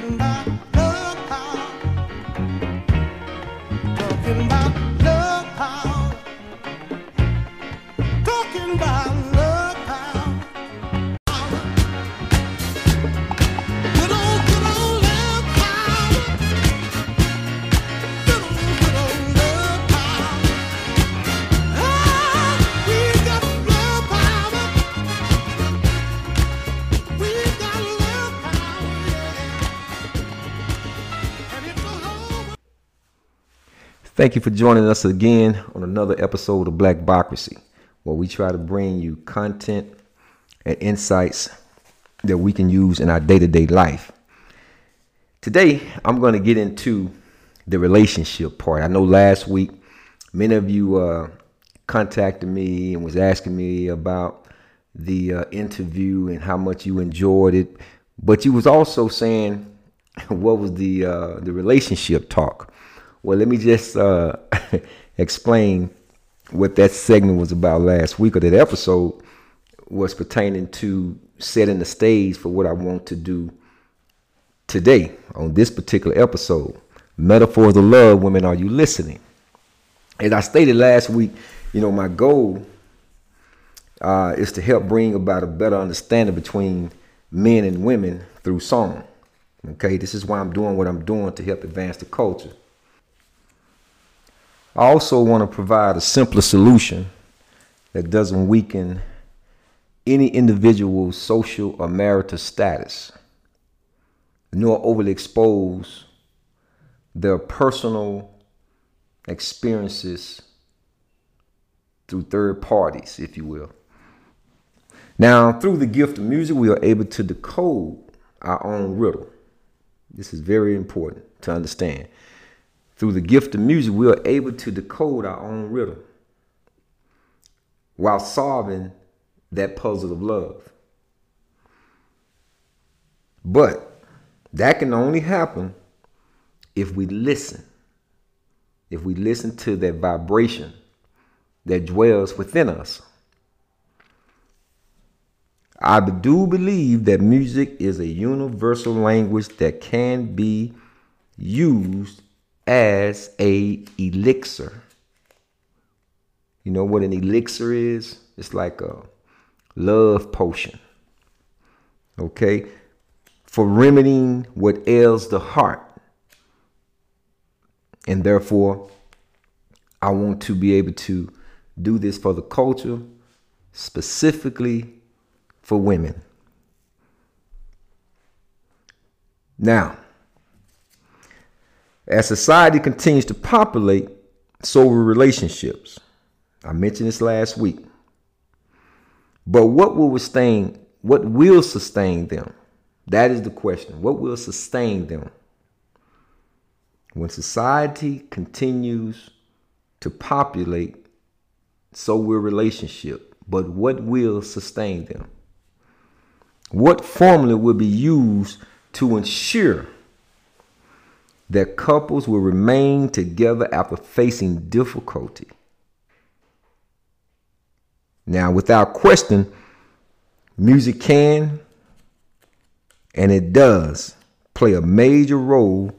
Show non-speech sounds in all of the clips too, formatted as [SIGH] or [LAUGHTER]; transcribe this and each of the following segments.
Talking about Thank you for joining us again on another episode of Black Bocracy, where we try to bring you content and insights that we can use in our day to day life. Today, I'm going to get into the relationship part. I know last week, many of you uh, contacted me and was asking me about the uh, interview and how much you enjoyed it, but you was also saying [LAUGHS] what was the uh, the relationship talk. Well, let me just uh, [LAUGHS] explain what that segment was about last week, or that episode was pertaining to setting the stage for what I want to do today on this particular episode. Metaphors of love, women, are you listening? As I stated last week, you know, my goal uh, is to help bring about a better understanding between men and women through song. Okay, this is why I'm doing what I'm doing to help advance the culture. I also want to provide a simpler solution that doesn't weaken any individual's social or marital status, nor overly expose their personal experiences through third parties, if you will. Now, through the gift of music, we are able to decode our own riddle. This is very important to understand. Through the gift of music, we are able to decode our own riddle while solving that puzzle of love. But that can only happen if we listen. If we listen to that vibration that dwells within us. I do believe that music is a universal language that can be used as a elixir. You know what an elixir is? It's like a love potion. Okay? For remedying what ails the heart. And therefore, I want to be able to do this for the culture, specifically for women. Now, as society continues to populate, so will relationships. I mentioned this last week. But what will sustain what will sustain them? That is the question. What will sustain them? When society continues to populate, so will relationship. But what will sustain them? What formula will be used to ensure that couples will remain together after facing difficulty? Now, without question, music can and it does play a major role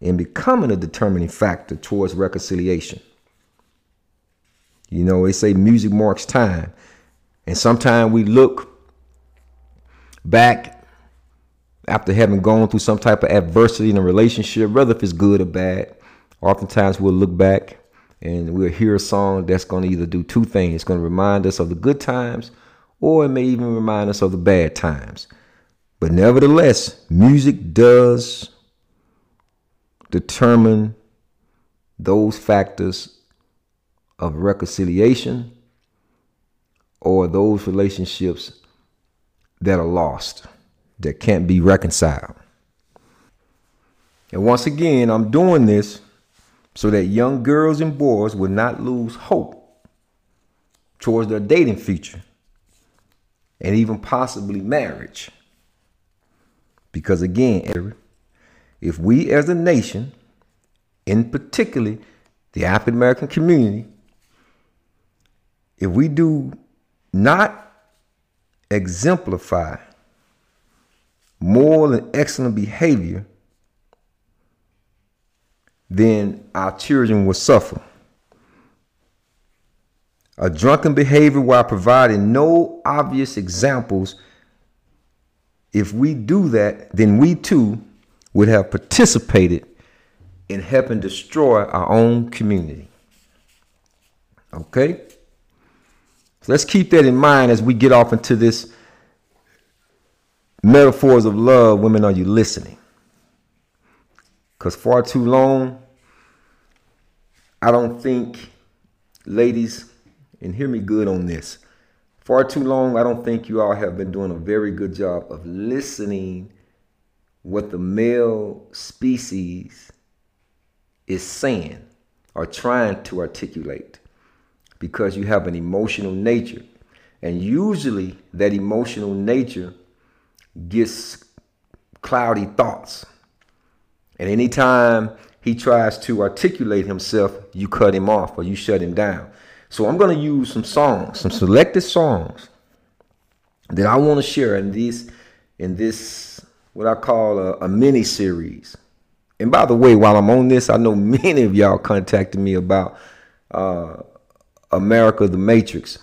in becoming a determining factor towards reconciliation. You know, they say music marks time. And sometimes we look back after having gone through some type of adversity in a relationship, whether if it's good or bad. Oftentimes we'll look back and we'll hear a song that's going to either do two things. It's going to remind us of the good times, or it may even remind us of the bad times. But nevertheless, music does determine those factors of reconciliation or those relationships that are lost, that can't be reconciled. And once again, I'm doing this so that young girls and boys will not lose hope towards their dating future and even possibly marriage. Because again, if we as a nation, in particularly the African American community, if we do not exemplify moral and excellent behavior, then our children will suffer. A drunken behavior while providing no obvious examples. If we do that, then we too would have participated in helping destroy our own community. Okay? So let's keep that in mind as we get off into this metaphors of love. Women, are you listening? Because far too long, I don't think, ladies, and hear me good on this. Far too long, I don't think you all have been doing a very good job of listening what the male species is saying or trying to articulate because you have an emotional nature. And usually that emotional nature gets cloudy thoughts. And anytime he tries to articulate himself, you cut him off or you shut him down. So I'm going to use some songs, some selected songs that I want to share in this in this what I call a, a mini series. And by the way, while I'm on this, I know [LAUGHS] many of y'all contacted me about uh, America the Matrix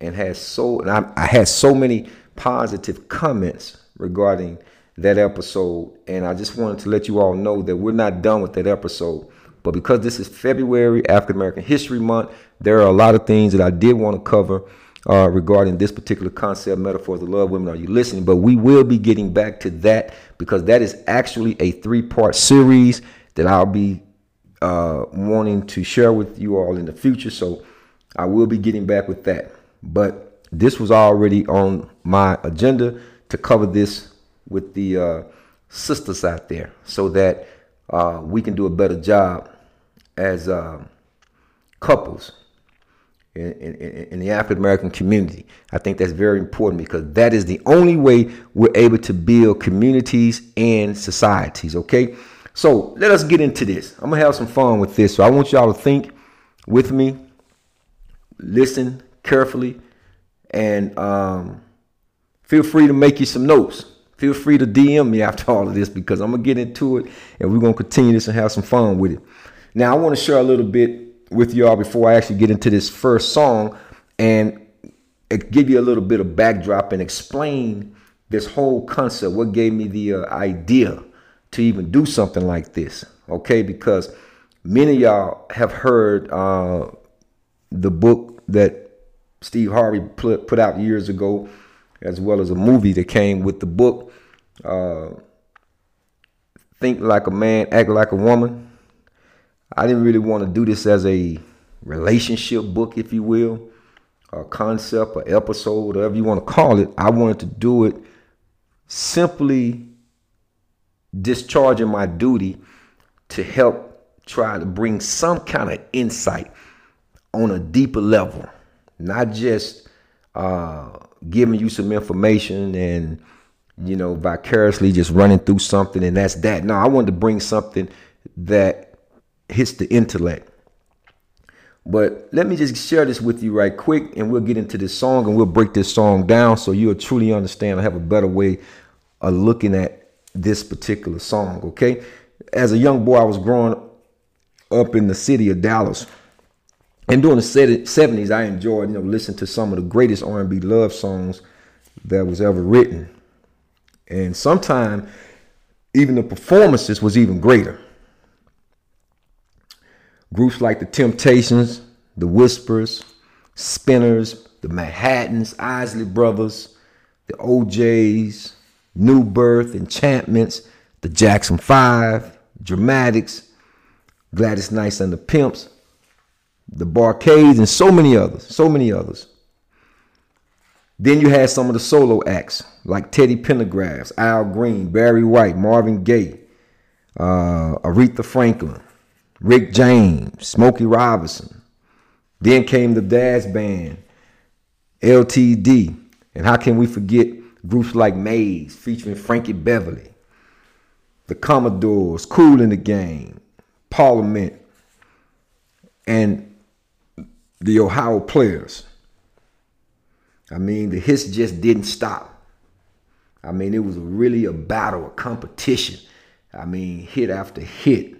and has so and I, I had so many positive comments regarding that episode. And I just wanted to let you all know that we're not done with that episode. But because this is February, African American History Month, there are a lot of things that I did want to cover uh, regarding this particular concept, metaphors of love. Women, are you listening? But we will be getting back to that because that is actually a three part series that I'll be uh, wanting to share with you all in the future. So I will be getting back with that. But this was already on my agenda to cover this with the uh, sisters out there so that uh, we can do a better job as uh, couples in, in, in the African American community. I think that's very important because that is the only way we're able to build communities and societies. Okay, so let us get into this. I'm gonna have some fun with this. So I want y'all to think with me, listen carefully, and um, feel free to make you some notes feel free to DM me after all of this because I'm gonna get into it and we're gonna continue this and have some fun with it. Now, I want to share a little bit with y'all before I actually get into this first song and give you a little bit of backdrop and explain this whole concept. What gave me the uh, idea to even do something like this? Okay, because many of y'all have heard uh, the book that Steve Harvey put, put out years ago as well as a movie that came with the book. Uh, Think like a man, act like a woman. I didn't really want to do this as a relationship book, if you will, a concept, an episode, whatever you want to call it. I wanted to do it simply discharging my duty to help try to bring some kind of insight on a deeper level, not just uh, giving you some information and you know vicariously just running through something and that's that. No, I wanted to bring something that hits the intellect. But let me just share this with you right quick and we'll get into this song and we'll break this song down so you'll truly understand I have a better way of looking at this particular song, okay? As a young boy, I was growing up in the city of Dallas and during the 70s i enjoyed you know listening to some of the greatest r&b love songs that was ever written. And sometimes even the performances was even greater. Groups like the temptations the whispers spinners the manhattans isley brothers the O'Jays new birth enchantments the jackson five dramatics gladys knights and the Pips the Bar-Kays, and so many others, so many others. Then you had some of the solo acts like Teddy Pendergrass, Al Green, Barry White, Marvin Gaye, uh, Aretha Franklin, Rick James, Smokey Robinson. Then came the Dazz Band, LTD, and how can we forget groups like Maze featuring Frankie Beverly, the Commodores, Kool and the Gang, Parliament, and the Ohio players. I mean, the hits just didn't stop. I mean, it was really a battle, a competition. I mean, hit after hit.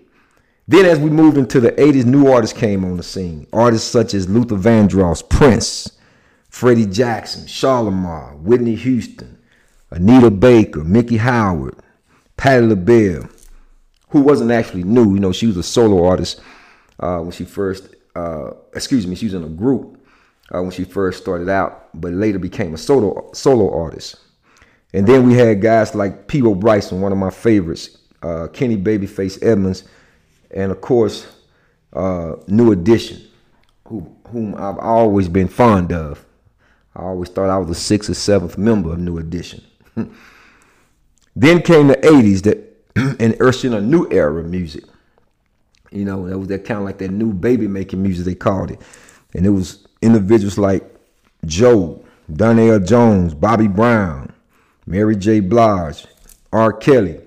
Then, as we moved into the 80s, new artists came on the scene. Artists such as Luther Vandross, Prince, Freddie Jackson, Shalamar, Whitney Houston, Anita Baker, Miki Howard, Patti LaBelle, who wasn't actually new. You know, she was a solo artist uh, when she first, uh, excuse me, she was in a group uh, when she first started out, but later became a solo solo artist. And then we had guys like Peabo Bryson, one of my favorites, uh, Kenny Babyface Edmonds, and of course, uh, New Edition, who, whom I've always been fond of. I always thought I was the sixth or seventh member of New Edition. [LAUGHS] then came the 80s that [CLEARS THROAT] and in a new era of music. You know, that was that kind of like that new baby making music they called it. And it was individuals like Joe, Donell Jones, Bobby Brown, Mary J. Blige, R. Kelly,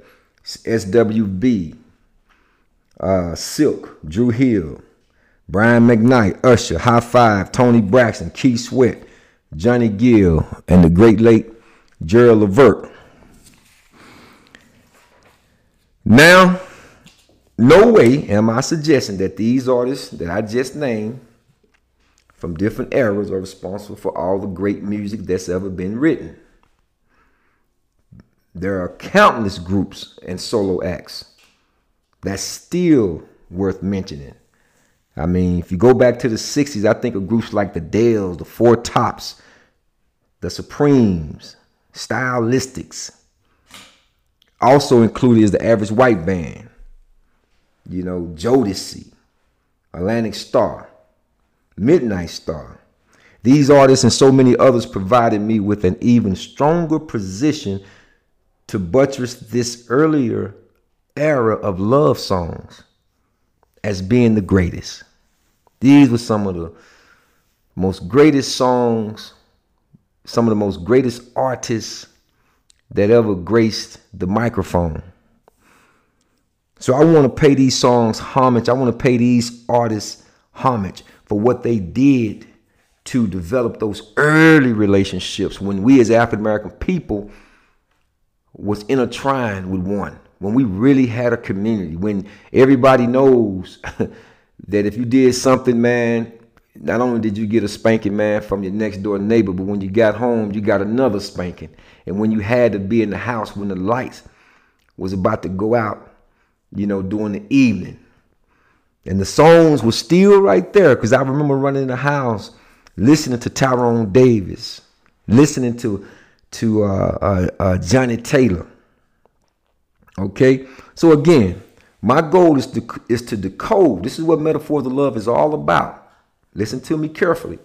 SWV, uh, Silk, Dru Hill, Brian McKnight, Usher, High Five, Toni Braxton, Keith Sweat, Johnny Gill, and the great late Gerald Levert. Now, no way am I suggesting that these artists that I just named from different eras are responsible for all the great music that's ever been written. There are countless groups and solo acts that's still worth mentioning. I mean, if you go back to the 60s, I think of groups like the Dells, the Four Tops, the Supremes, Stylistics. Also included is the Average White Band, you know, Jodeci, Atlantic Starr, Midnight Star. These artists and so many others provided me with an even stronger position to buttress this earlier era of love songs as being the greatest. These were some of the most greatest songs, some of the most greatest artists that ever graced the microphone. So I want to pay these songs homage. I want to pay these artists homage for what they did to develop those early relationships when we as African American people was intertwined with one. When we really had a community, when everybody knows [LAUGHS] that if you did something, man, not only did you get a spanking, man, from your next door neighbor, but when you got home, you got another spanking. And when you had to be in the house when the lights was about to go out, you know, during the evening, and the songs were still right there because I remember running in the house listening to Tyrone Davis, listening to to uh, uh, uh, Johnnie Taylor. Okay, so again, my goal is to is to decode. This is what metaphors of love is all about. Listen to me carefully.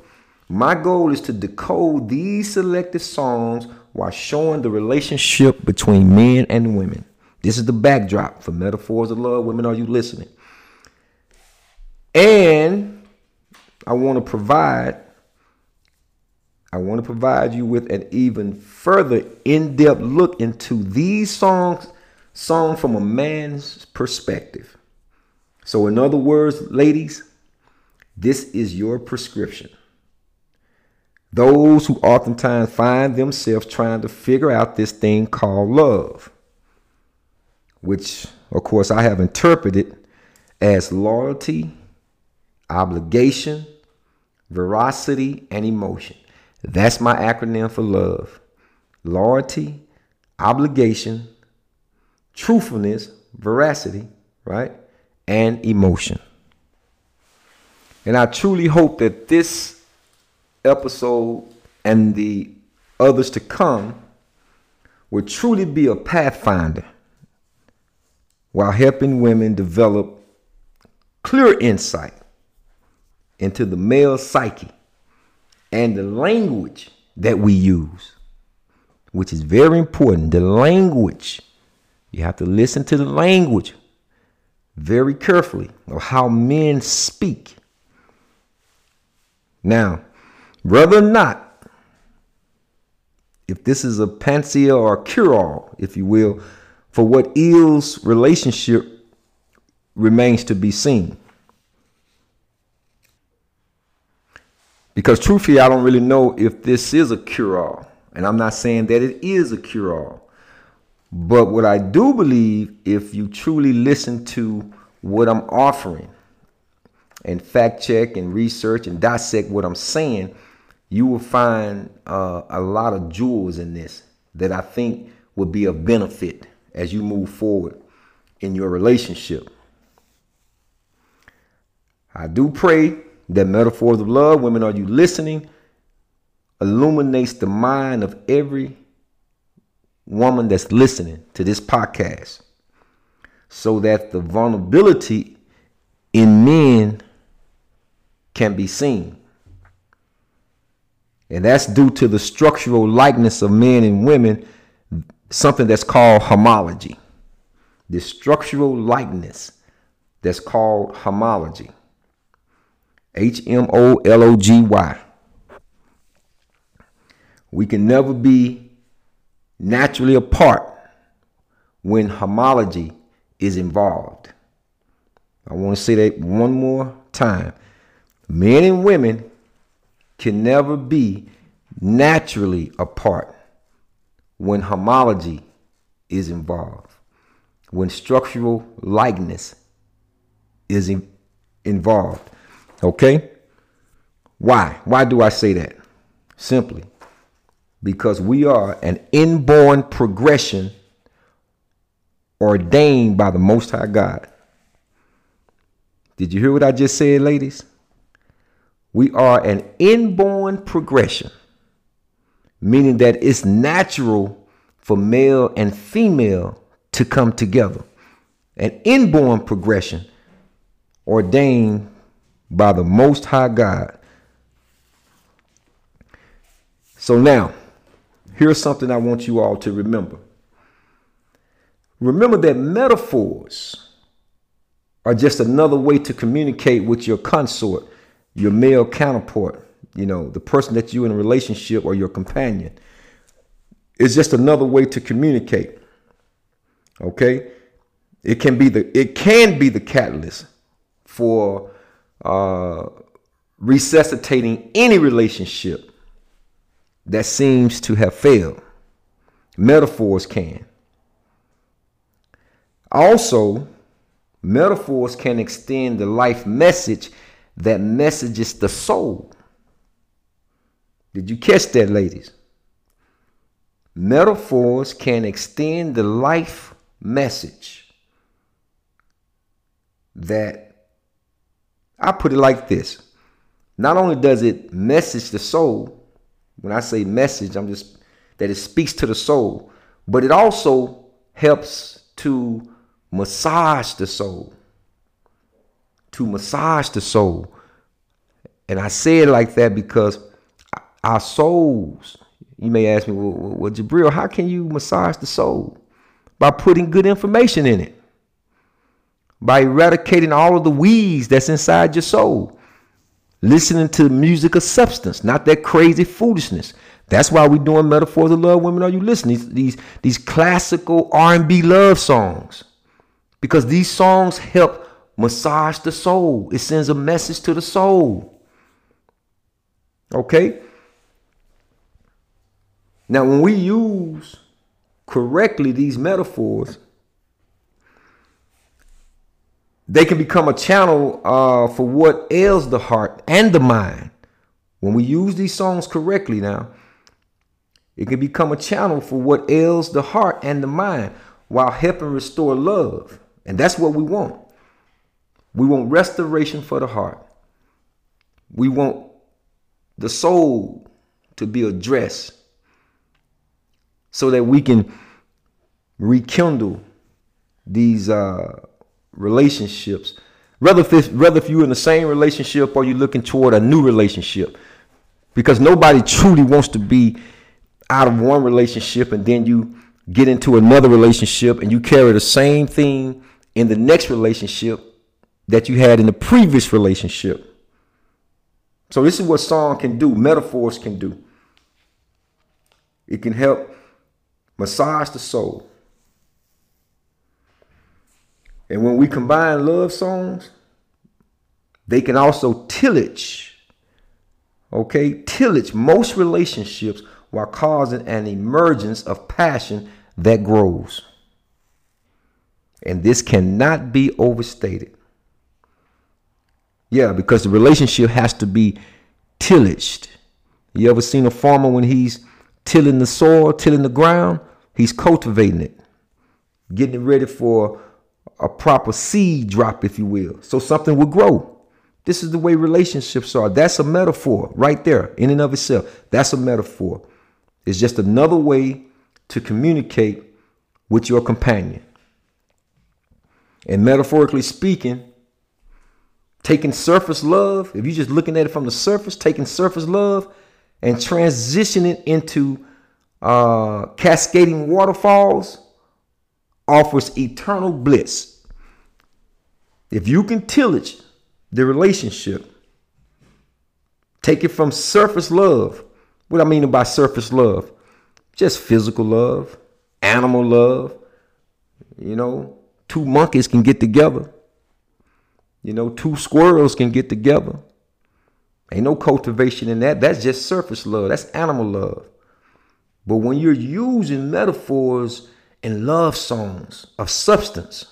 My goal is to decode these selected songs while showing the relationship between men and women. This is the backdrop for metaphors of love. Women, are you listening? And I want to provide I want to provide you with an even further in-depth look into these songs sung from a man's perspective. So in other words, ladies, this is your prescription. Those who oftentimes find themselves trying to figure out this thing called love, which of course I have interpreted as loyalty, obligation, veracity, and emotion. That's my acronym for love loyalty, obligation, truthfulness, veracity, right? And emotion. And I truly hope that this episode and the others to come will truly be a pathfinder while helping women develop clear insight into the male psyche and the language that we use, which is very important. The language, you have to listen to the language very carefully of how men speak. Now, whether or not, if this is a panacea or a cure all, if you will, for what ills relationship remains to be seen. Because truthfully, I don't really know if this is a cure all. And I'm not saying that it is a cure all. But what I do believe, if you truly listen to what I'm offering and fact check and research and dissect what I'm saying, you will find uh, a lot of jewels in this that I think will be of benefit as you move forward in your relationship. I do pray that Metaphors of Love, Women Are You Listening, illuminates the mind of every woman that's listening to this podcast so that the vulnerability in men can be seen. And that's due to the structural likeness of men and women, something that's called homology. this structural likeness that's called homology. H M O L O G Y. We can never be naturally apart when homology is involved. I want to say that one more time. Men and women can never be naturally apart when homology is involved, when structural likeness is in, involved. Okay? Why? Why do I say that? Simply because we are an inborn progression ordained by the Most High God. Did you hear what I just said, ladies? We are an inborn progression, meaning that it's natural for male and female to come together. An inborn progression ordained by the Most High God. So now, here's something I want you all to remember. Remember that metaphors are just another way to communicate with your consort, your male counterpart, you know, the person that you're in a relationship or your companion. It's just another way to communicate. Okay? It can be the it can be the catalyst for uh, resuscitating any relationship that seems to have failed. Metaphors can. Also, metaphors can extend the life message that messages the soul. Did you catch that, ladies? Metaphors can extend the life message that I put it like this. Not only does it message the soul, when I say message, I'm just that it speaks to the soul, but it also helps to massage the soul. To massage the soul. And I say it like that because our souls, you may ask me, well, well, Jabril, how can you massage the soul? By putting good information in it, by eradicating all of the weeds that's inside your soul, listening to music of substance, not that crazy foolishness. That's why we're doing metaphors of love. Women, are you listening? These these, these classical R&B love songs because these songs help massage the soul. It sends a message to the soul. Okay? Now, when we use correctly these metaphors, they can become a channel uh, for what ails the heart and the mind. When we use these songs correctly now, it can become a channel for what ails the heart and the mind while helping restore love. And that's what we want. We want restoration for the heart. We want the soul to be addressed so that we can rekindle these uh, relationships. Rather, if, whether if you're in the same relationship or you're looking toward a new relationship. Because nobody truly wants to be out of one relationship and then you get into another relationship and you carry the same thing in the next relationship that you had in the previous relationship. So this is what song can do, metaphors can do. It can help massage the soul. And when we combine love songs, they can also tillage. Okay, tillage most relationships while causing an emergence of passion that grows. And this cannot be overstated. Yeah, because the relationship has to be tillaged. You ever seen a farmer when he's tilling the soil, tilling the ground? He's cultivating it, getting it ready for a proper seed drop, if you will. So something will grow. This is the way relationships are. That's a metaphor right there, in and of itself. That's a metaphor. It's just another way to communicate with your companion. And metaphorically speaking, taking surface love, if you're just looking at it from the surface, taking surface love and transitioning into uh, cascading waterfalls offers eternal bliss. If you can tillage the relationship, take it from surface love. What I mean by surface love, just physical love, animal love. You know, two monkeys can get together you know, two squirrels can get together. Ain't no cultivation in that. That's just surface love. That's animal love. But when you're using metaphors and love songs of substance,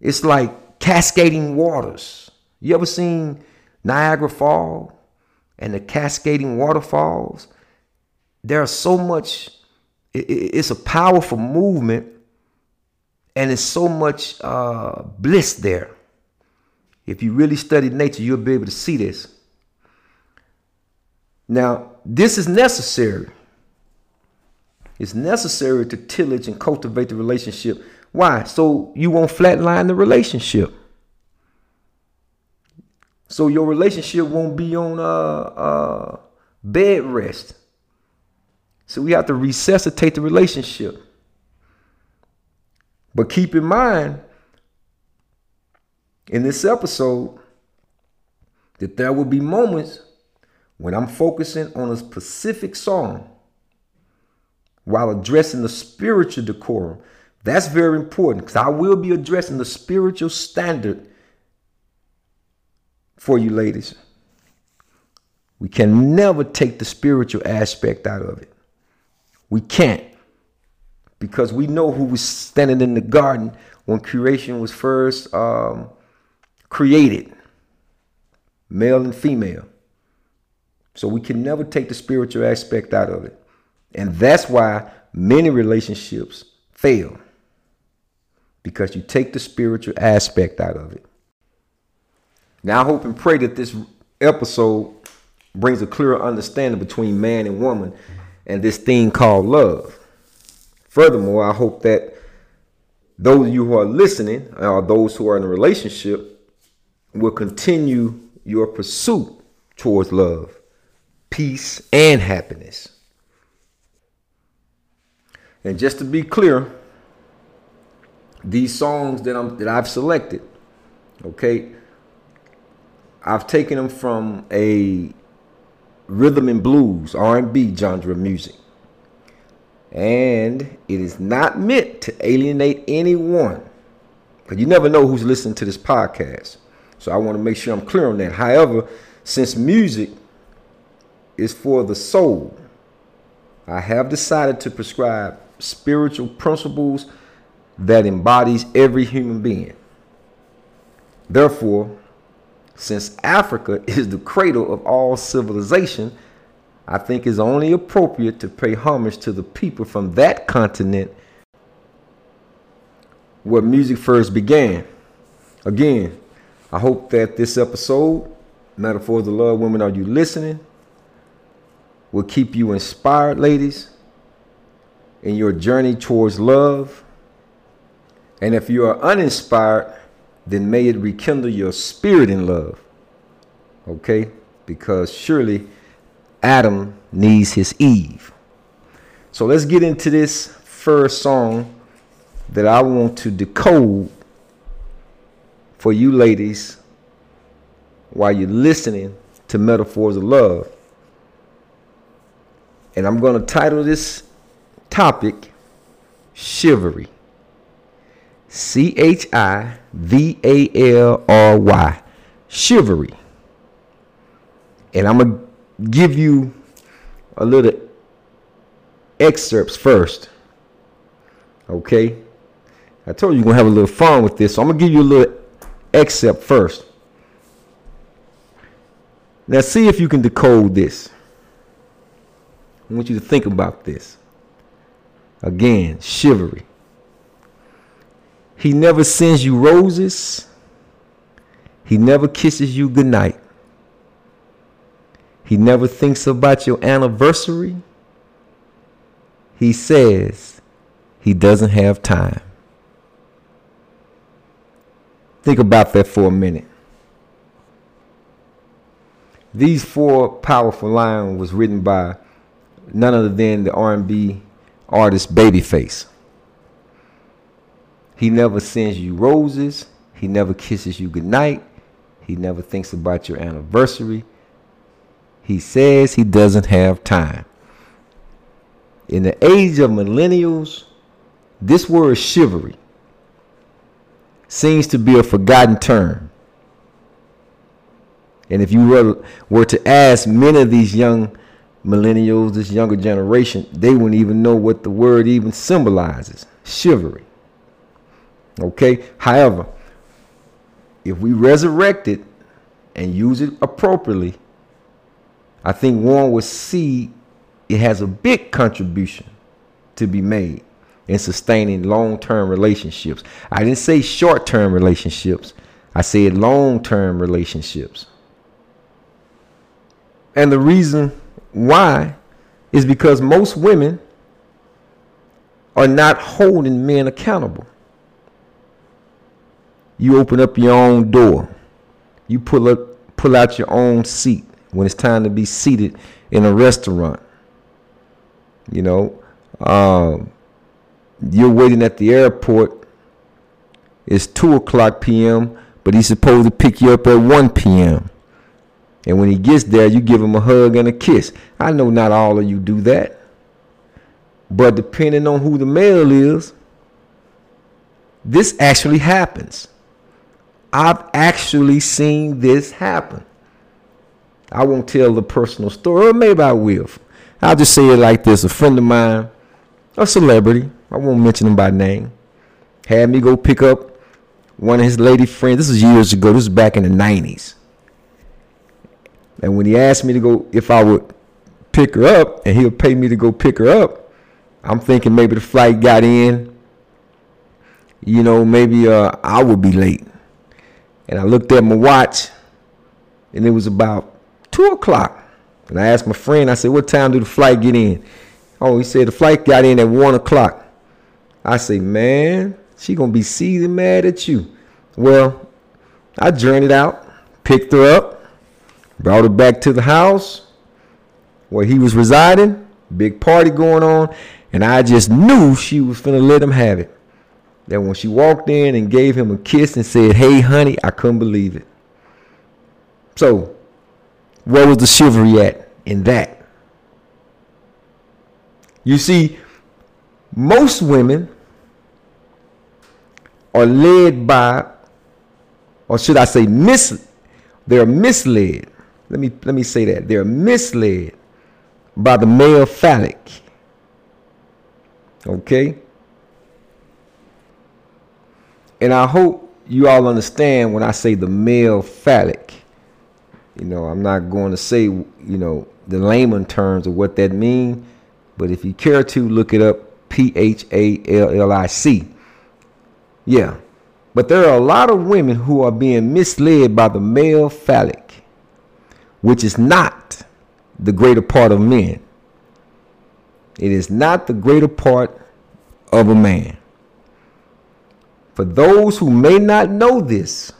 it's like cascading waters. You ever seen Niagara Fall and the cascading waterfalls? There's so much, it's a powerful movement and it's so much uh, bliss there. If you really study nature, you'll be able to see this. Now, this is necessary. It's necessary to tillage and cultivate the relationship. Why? So you won't flatline the relationship. So your relationship won't be on uh, uh, bed rest. So we have to resuscitate the relationship. But keep in mind, in this episode, that there will be moments when I'm focusing on a specific song while addressing the spiritual decorum. That's very important because I will be addressing the spiritual standard for you ladies. We can never take the spiritual aspect out of it. We can't because we know who was standing in the garden when creation was first um, created male and female. So we can never take the spiritual aspect out of it. And that's why many relationships fail because you take the spiritual aspect out of it. Now, I hope and pray that this episode brings a clearer understanding between man and woman and this thing called love. Furthermore, I hope that those of you who are listening, or those who are in a relationship, will continue your pursuit towards love, peace, and happiness. And just to be clear, these songs that I'm that I've selected, okay, I've taken them from a rhythm and blues, R&B genre music and it is not meant to alienate anyone because you never know who's listening to this podcast. So I want to make sure I'm clear on that. However, since music is for the soul, I have decided to prescribe spiritual principles that embodies every human being. Therefore, since Africa [LAUGHS] is the cradle of all civilization, I think it's only appropriate to pay homage to the people from that continent where music first began. Again, I hope that this episode, Metaphors of Love, Women, Are You Listening? Will keep you inspired, ladies, in your journey towards love. And if you are uninspired, then may it rekindle your spirit in love. Okay? Because surely Adam needs his Eve. So let's get into this first song that I want to decode for you ladies while you're listening to Metaphors of Love. And I'm going to title this topic Chivalry. C H I V A L R Y. Chivalry. And I'm going to give you a little excerpts first. Okay? I told you you're going to have a little fun with this, so I'm going to give you a little excerpt first. Now, see if you can decode this. I want you to think about this. Again, chivalry. He never sends you roses. He never kisses you goodnight. He never thinks about your anniversary. He says he doesn't have time. Think about that for a minute. These four powerful lines was written by none other than the R&B artist Babyface. He never sends you roses. He never kisses you goodnight. He never thinks about your anniversary. He says he doesn't have time. In the age of millennials, this word chivalry seems to be a forgotten term. And if you were, were to ask many of these young millennials, this younger generation, they wouldn't even know what the word even symbolizes chivalry. Okay? However, if we resurrect it and use it appropriately, I think one would see it has a big contribution to be made in sustaining long term relationships. I didn't say short term relationships, I said long term relationships. And the reason why is because most women are not holding men accountable. You open up your own door. You pull up pull out your own seat when it's time to be seated in a restaurant. You know, um, you're waiting at the airport. It's two o'clock p.m., but he's supposed to pick you up at one p.m. And when he gets there, you give him a hug and a kiss. I know not all of you do that. But depending on who the male is, this actually happens. I've actually seen this happen. I won't tell the personal story, or maybe I will. I'll just say it like this. A friend of mine, a celebrity, I won't mention him by name, had me go pick up one of his lady friends. This was years ago. This was back in the 90s. And when he asked me to go, if I would pick her up, and he'll pay me to go pick her up, I'm thinking maybe the flight got in. You know, maybe uh, I would be late. And I looked at my watch, and it was about two o'clock. And I asked my friend, I said, what time did the flight get in? Oh, he said the flight got in at one o'clock. I say, man, she gonna be seething mad at you. Well, I journeyed out, picked her up, brought her back to the house where he was residing. Big party going on, and I just knew she was finna let him have it. That when she walked in and gave him a kiss and said, "Hey, honey," I couldn't believe it. So, where was the chivalry at in that? You see, most women are led by, or should I say, mis, they're misled. Let me let me say that they're misled by the male phallic. Okay. And I hope you all understand when I say the male phallic. You know, I'm not going to say, you know, the layman terms of what that means, but if you care to look it up, P H A L L I C. Yeah. But there are a lot of women who are being misled by the male phallic, which is not the greater part of men. It is not the greater part of a man. For those who may not know this,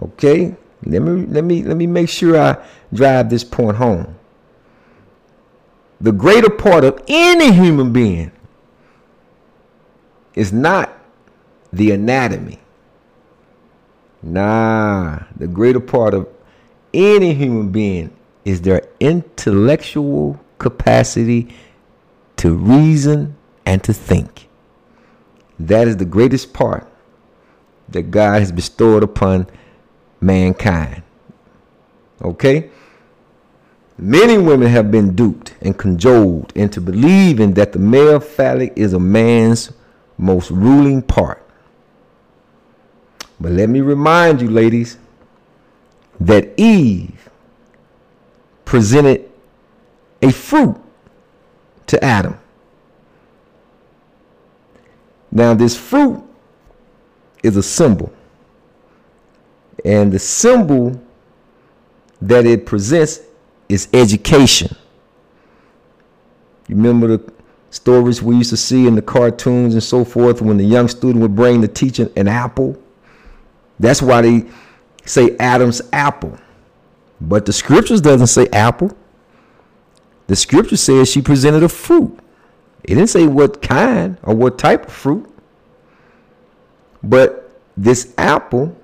okay, let me let me let me make sure I drive this point home. The greater part of any human being is not the anatomy. Nah, the greater part of any human being is their intellectual capacity to reason and to think. That is the greatest part that God has bestowed upon mankind. Okay? Many women have been duped and cajoled into believing that the male phallic is a man's most ruling part. But let me remind you, ladies, that Eve presented a fruit to Adam. Now, this fruit is a symbol. And the symbol that it presents is education. You remember the stories we used to see in the cartoons and so forth when the young student would bring the teacher an apple? That's why they say Adam's apple. But the scriptures doesn't say apple. The scripture says she presented a fruit. It didn't say what kind or what type of fruit. But this apple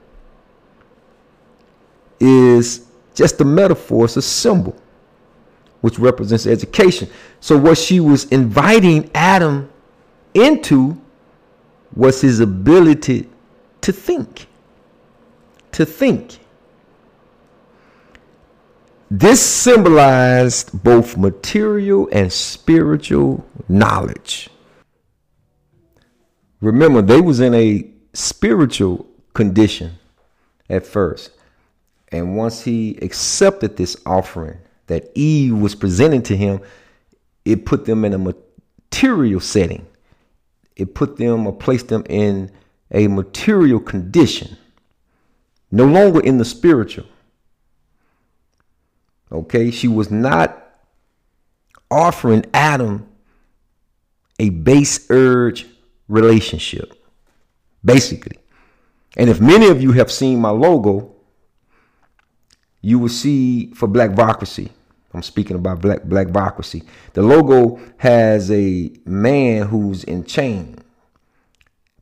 is just a metaphor, it's a symbol which represents education. So, what she was inviting Adam into was his ability to think. To think. This symbolized both material and spiritual knowledge. Remember, they was in a spiritual condition at first. And once he accepted this offering that Eve was presenting to him, it put them in a material setting. It put them or placed them in a material condition, no longer in the spiritual. Okay, she was not offering Adam a base urge relationship, basically. And if many of you have seen my logo, you will see for Blackvocracy. I'm speaking about Black Blackvocracy. The logo has a man who's in chain,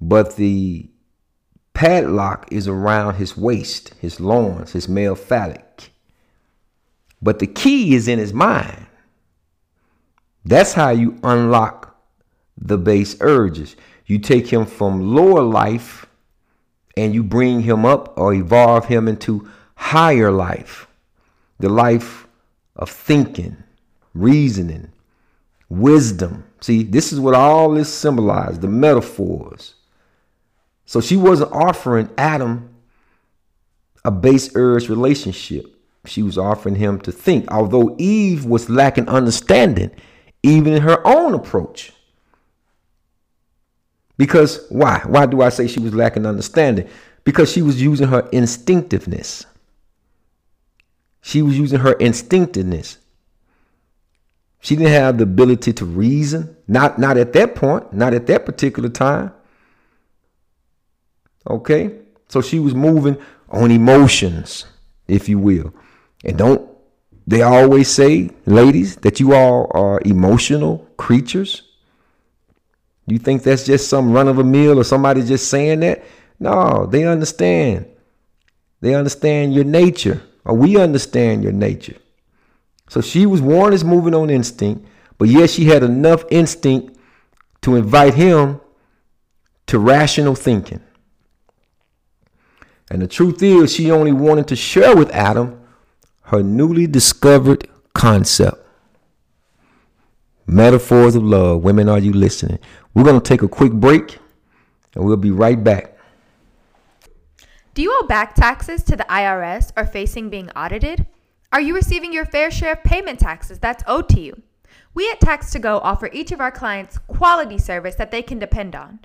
but the padlock is around his waist, his loins, his male phallic. But the key is in his mind. That's how you unlock the base urges. You take him from lower life and you bring him up or evolve him into higher life, the life of thinking, reasoning, wisdom. See, this is what all this symbolized the metaphors. So she wasn't offering Adam a base urge relationship. She was offering him to think, although Eve was lacking understanding, even in her own approach. Because why? Why do I say she was lacking understanding? Because she was using her instinctiveness. She was using her instinctiveness. She didn't have the ability to reason. Not, not at that point, not at that particular time. Okay? So she was moving on emotions, if you will. And don't they always say, ladies, that you all are emotional creatures? You think that's just some run of a mill or somebody just saying that? No, they understand. They understand your nature or we understand your nature. So she was one as moving on instinct, but yet she had enough instinct to invite him to rational thinking. And the truth is, she only wanted to share with Adam her newly discovered concept. Metaphors of love. Women, are you listening? We're going to take a quick break and we'll be right back. Do you owe back taxes to the IRS or facing being audited? Are you receiving your fair share of payment taxes that's owed to you? We at Tax to Go offer each of our clients quality service that they can depend on.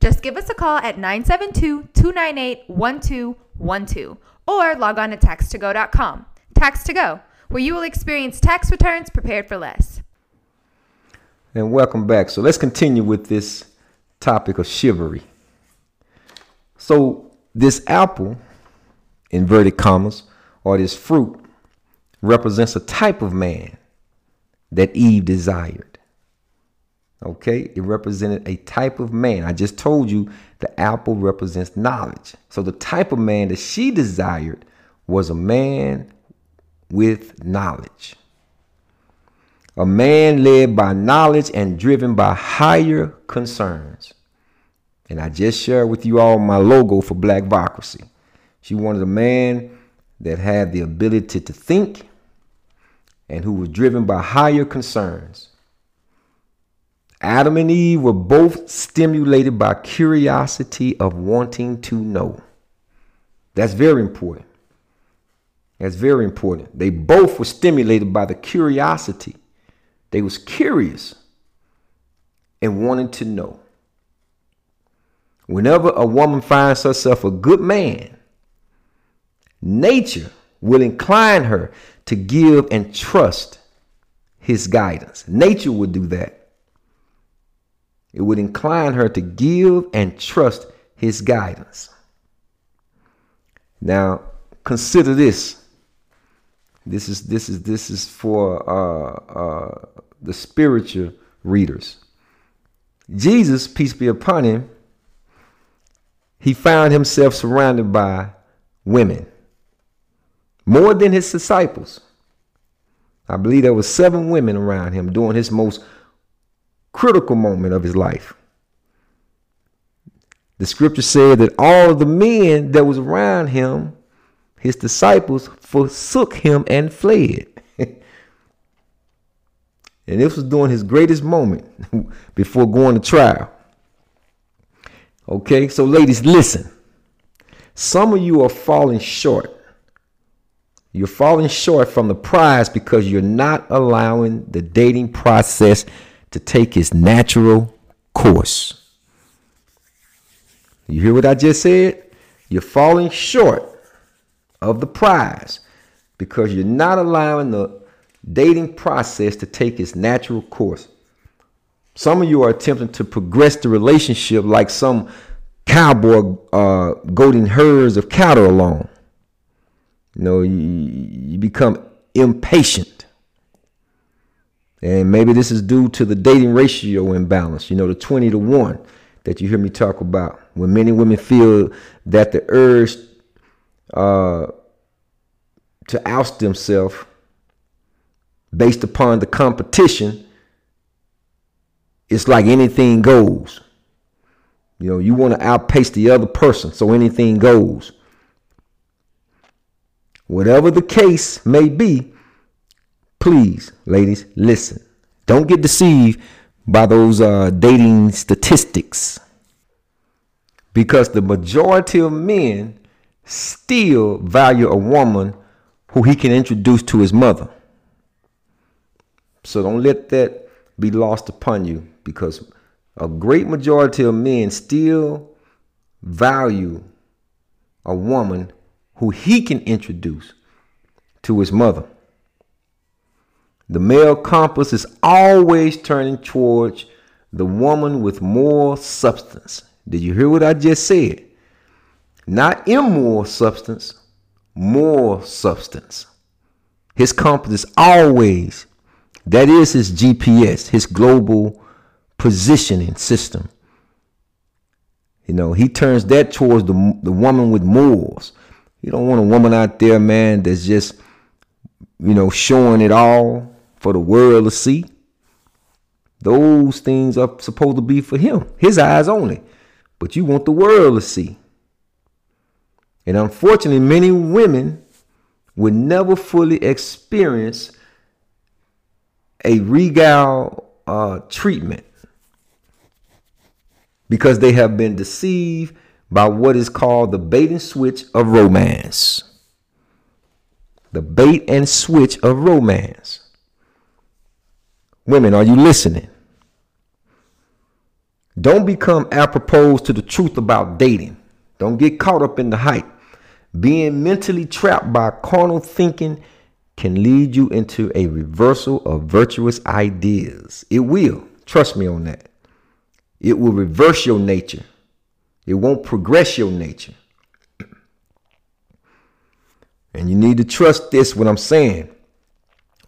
Just give us a call at 972 298 1212 or log on to tax2go.com. Tax to Go, where you will experience tax returns prepared for less. And welcome back. So let's continue with this topic of chivalry. So this apple, inverted commas, or this fruit represents a type of man that Eve desired. Okay, it represented a type of man. I just told you the apple represents knowledge. So the type of man that she desired was a man with knowledge. A man led by knowledge and driven by higher concerns. And I just shared with you all my logo for Blackvocracy. She wanted a man that had the ability to think and who was driven by higher concerns. Adam and Eve were both stimulated by curiosity of wanting to know. That's very important. That's very important. They both were stimulated by the curiosity. They was curious and wanted to know. Whenever a woman finds herself a good man, nature will incline her to give and trust his guidance. Nature would do that. It would incline her to give and trust his guidance. Now, consider this. This is this is this is for uh, uh, the spiritual readers. Jesus, peace be upon him, he found himself surrounded by women more than his disciples. I believe there were seven women around him during his most critical moment of his life. The scripture said that all of the men that was around him, his disciples, forsook him and fled. [LAUGHS] and this was during his greatest moment [LAUGHS] before going to trial. Okay, so ladies, listen. Some of you are falling short. You're falling short from the prize because you're not allowing the dating process to take its natural course. You hear what I just said? You're falling short of the prize because you're not allowing the dating process to take its natural course. Some of you are attempting to progress the relationship like some cowboy uh, goading herds of cattle along. You know, you, you become impatient. And maybe this is due to the dating ratio imbalance, you know, the 20 to 1 that you hear me talk about. When many women feel that the urge uh, to oust themselves based upon the competition, it's like anything goes. You know, you want to outpace the other person, so anything goes. Whatever the case may be, please, ladies, listen. Don't get deceived by those uh, dating statistics because the majority of men still value a woman who he can introduce to his mother. So don't let that be lost upon you because a great majority of men still value a woman who he can introduce to his mother. The male compass is always turning towards the woman with more substance. Did you hear what I just said? Not immoral substance, more substance. His compass is always, that is his GPS, his global positioning system. You know, he turns that towards the, the woman with morals. You don't want a woman out there, man, that's just, you know, showing it all for the world to see. Those things are supposed to be for him, his eyes only. But you want the world to see. And unfortunately, many women would never fully experience a regal uh, treatment because they have been deceived by what is called the bait and switch of romance. The bait and switch of romance. Women, are you listening? Don't become apropos to the truth about dating. Don't get caught up in the hype. Being mentally trapped by carnal thinking can lead you into a reversal of virtuous ideas. It will. Trust me on that. It will reverse your nature. It won't progress your nature. [CLEARS THROAT] And you need to trust this, what I'm saying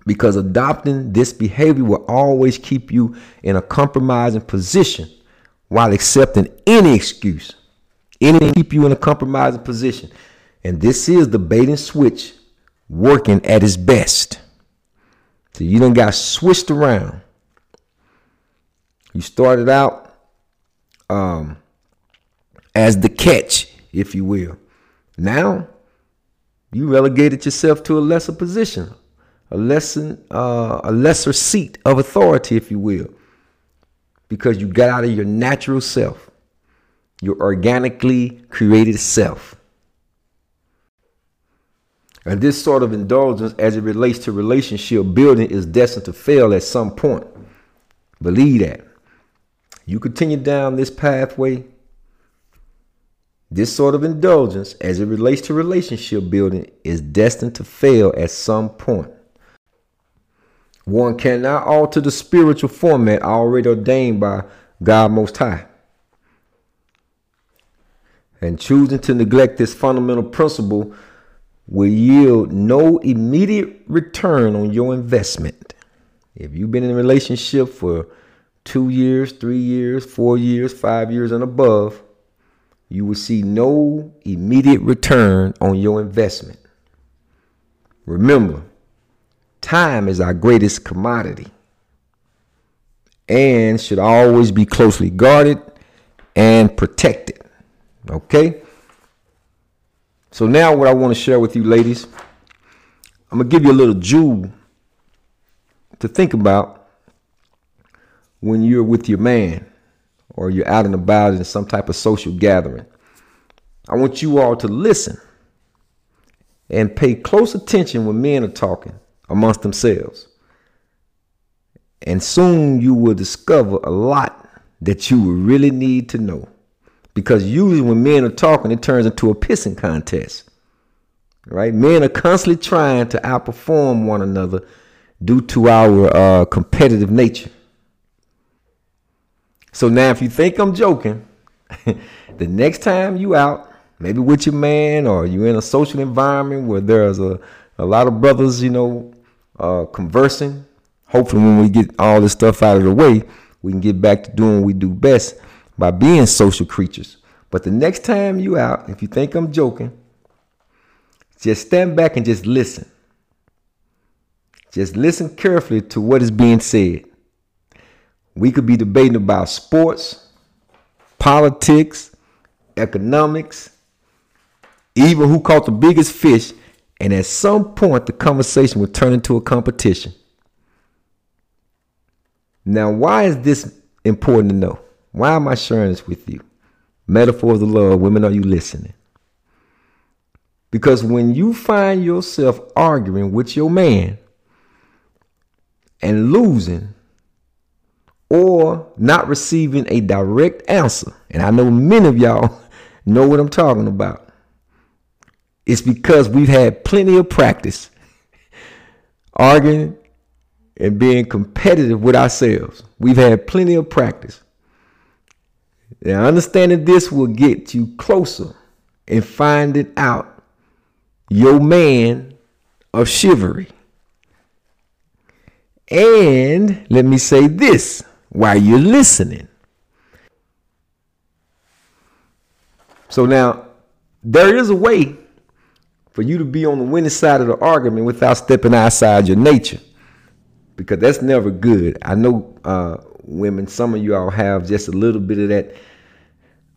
because adopting this behavior will always keep you in a compromising position while accepting any excuse. Any keep you in a compromising position. And this is the bait and switch working at its best. So you done got switched around. You started out um, as the catch, if you will. Now you relegated yourself to a lesser position, a lesson, uh, a lesser seat of authority, if you will, because you got out of your natural self, your organically created self. And this sort of indulgence, as it relates to relationship building, is destined to fail at some point. Believe that. You continue down this pathway, this sort of indulgence, as it relates to relationship building, is destined to fail at some point. One cannot alter the spiritual format already ordained by God Most High. And choosing to neglect this fundamental principle will yield no immediate return on your investment. If you've been in a relationship for two years, three years, four years, five years, and above, you will see no immediate return on your investment. Remember, time is our greatest commodity and should always be closely guarded and protected. Okay? So now what I want to share with you ladies, I'm going to give you a little jewel to think about when you're with your man or you're out and about in some type of social gathering. I want you all to listen and pay close attention when men are talking amongst themselves. And soon you will discover a lot that you will really need to know. Because usually when men are talking, it turns into a pissing contest. Right? Men are constantly trying to outperform one another due to our uh, competitive nature. So now, if you think I'm joking, [LAUGHS] the next time you out, maybe with your man, or you in a social environment where there's a, a lot of brothers, you know, uh, conversing. Hopefully, when we get all this stuff out of the way, we can get back to doing what we do best by being social creatures. But the next time you out, if you think I'm joking, just stand back and just listen. Just listen carefully to what is being said. We could be debating about sports, politics, economics, even who caught the biggest fish, and at some point the conversation will turn into a competition. Now, why is this important to know? Why am I sharing this with you? Metaphors of the love, women, are you listening? Because when you find yourself arguing with your man and losing or not receiving a direct answer, and I know many of y'all [LAUGHS] know what I'm talking about, it's because we've had plenty of practice arguing and being competitive with ourselves. We've had plenty of practice. Now, understanding this will get you closer in finding out your man of chivalry. And let me say this while you're listening. So now, there is a way for you to be on the winning side of the argument without stepping outside your nature because that's never good. I know uh, women, some of you all have just a little bit of that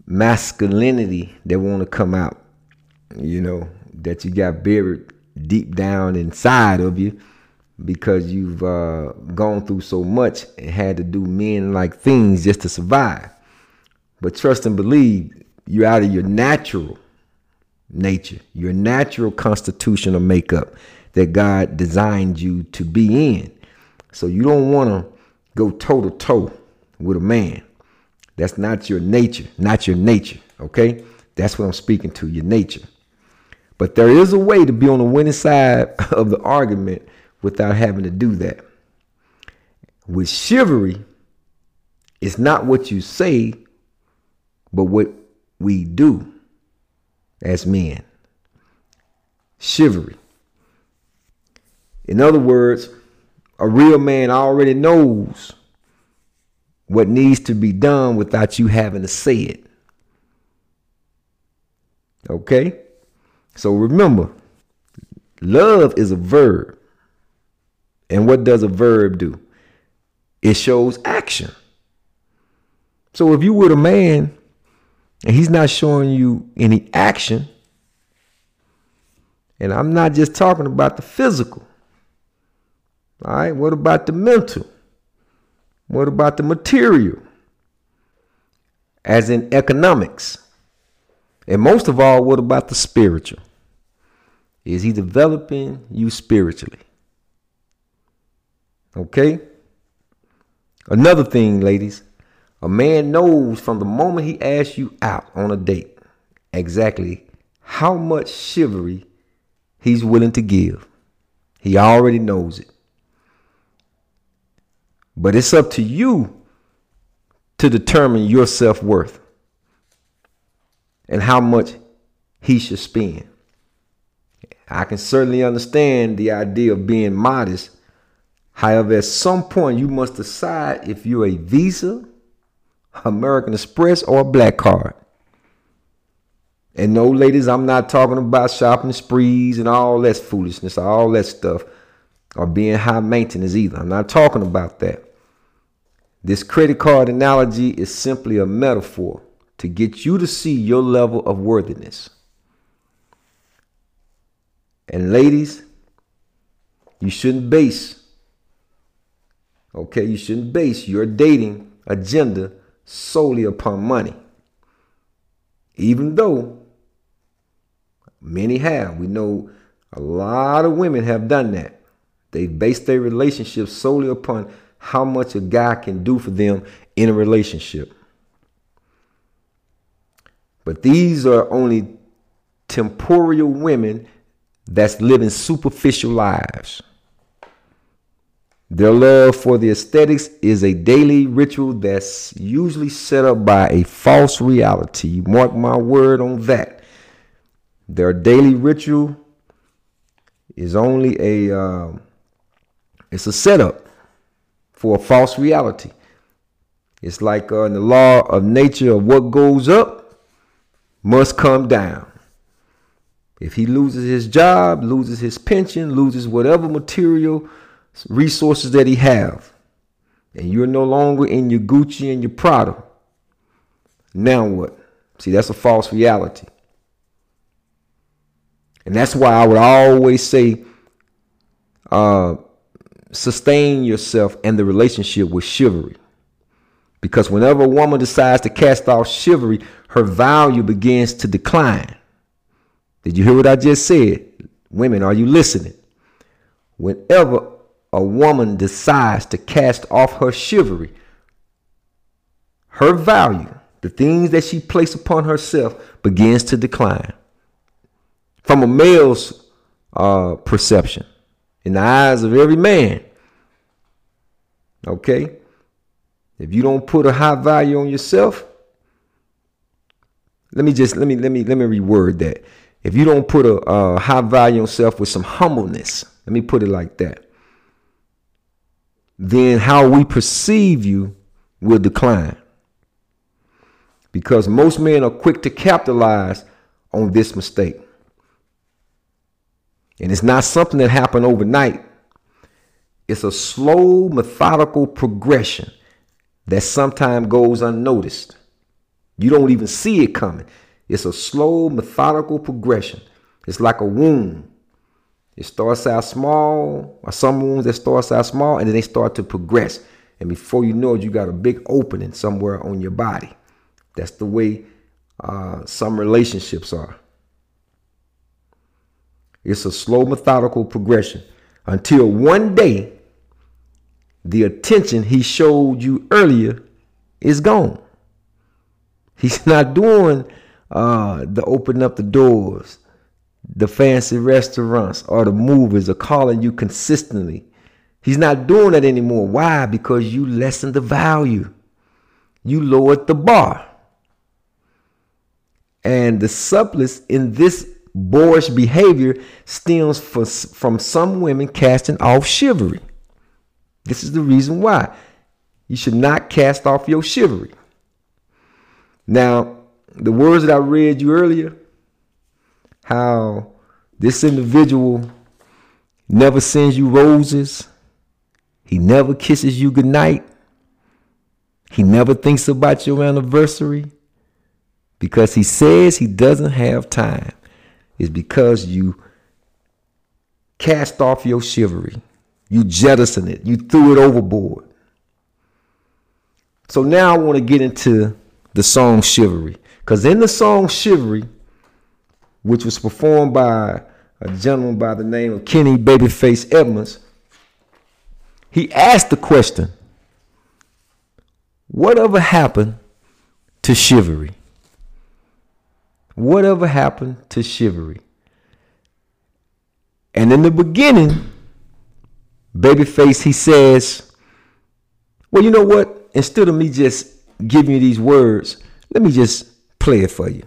masculinity that want to come out, you know, that you got buried deep down inside of you because you've uh, gone through so much and had to do men like things just to survive. But trust and believe you're out of your natural nature, your natural constitutional makeup that God designed you to be in. So you don't want to go toe to toe with a man. That's not your nature, not your nature, okay? That's what I'm speaking to, your nature. But there is a way to be on the winning side [LAUGHS] of the argument without having to do that. With chivalry, it's not what you say, but what we do as men. Chivalry. In other words, a real man already knows what needs to be done without you having to say it. Okay? So remember, love is a verb. And what does a verb do? It shows action. So if you were a man and he's not showing you any action, and I'm not just talking about the physical, All right, what about the mental? What about the material? As in economics. And most of all, what about the spiritual? Is he developing you spiritually? Okay? Another thing, ladies, a man knows from the moment he asks you out on a date exactly how much chivalry he's willing to give. He already knows it. But it's up to you to determine your self worth and how much he should spend. I can certainly understand the idea of being modest. However, at some point, you must decide if you're a Visa, American Express, or a black card. And no, ladies, I'm not talking about shopping sprees and all that foolishness, all that stuff, or being high maintenance either. I'm not talking about that. This credit card analogy is simply a metaphor to get you to see your level of worthiness. And ladies, you shouldn't base, okay, you shouldn't base your dating agenda solely upon money. Even though many have, we know a lot of women have done that. They base their relationship solely upon how much a guy can do for them in a relationship. But these are only temporal women that's living superficial lives. Their love for the aesthetics is a daily ritual that's usually set up by a false reality. Mark my word on that. Their daily ritual is only a uh, it's a setup for a false reality. It's like uh, in the law of nature of what goes up must come down. If he loses his job, loses his pension, loses whatever material resources that he have, and you're no longer in your Gucci and your Prada, now what? See, that's a false reality. And that's why I would always say, uh, sustain yourself and the relationship with chivalry. Because whenever a woman decides to cast off chivalry, her value begins to decline. Did you hear what I just said? Women, are you listening? Whenever a woman decides to cast off her chivalry, her value, the things that she places upon herself, begins to decline. From a male's uh, perception, in the eyes of every man. Okay? If you don't put a high value on yourself, let me just let me let me let me reword that. If you don't put a, a high value on yourself with some humbleness, let me put it like that, then how we perceive you will decline. Because most men are quick to capitalize on this mistake. And it's not something that happened overnight. It's a slow, methodical progression that sometimes goes unnoticed. You don't even see it coming. It's a slow, methodical progression. It's like a wound. It starts out small, or some wounds that starts out small, and then they start to progress. And before you know it, you got a big opening somewhere on your body. That's the way uh, some relationships are. It's a slow, methodical progression until one day the attention he showed you earlier is gone. He's [LAUGHS] not doing uh, the open up the doors, the fancy restaurants, or the movies, are calling you consistently. He's not doing that anymore. Why? Because you lessened the value. You lowered the bar. And the subtlest in this boorish behavior stems for, from some women casting off chivalry. This is the reason why you should not cast off your chivalry. Now, the words that I read you earlier, how this individual never sends you roses, he never kisses you goodnight, he never thinks about your anniversary because he says he doesn't have time It's because you cast off your chivalry. You jettison it. You threw it overboard. So now I want to get into the song Chivalry. Because in the song Chivalry, which was performed by a gentleman by the name of Kenny Babyface Edmonds, he asked the question, Whatever happened to chivalry? Whatever happened to chivalry? And in the beginning, Babyface, he says, Well, you know what? Instead of me just giving you these words, let me just play it for you.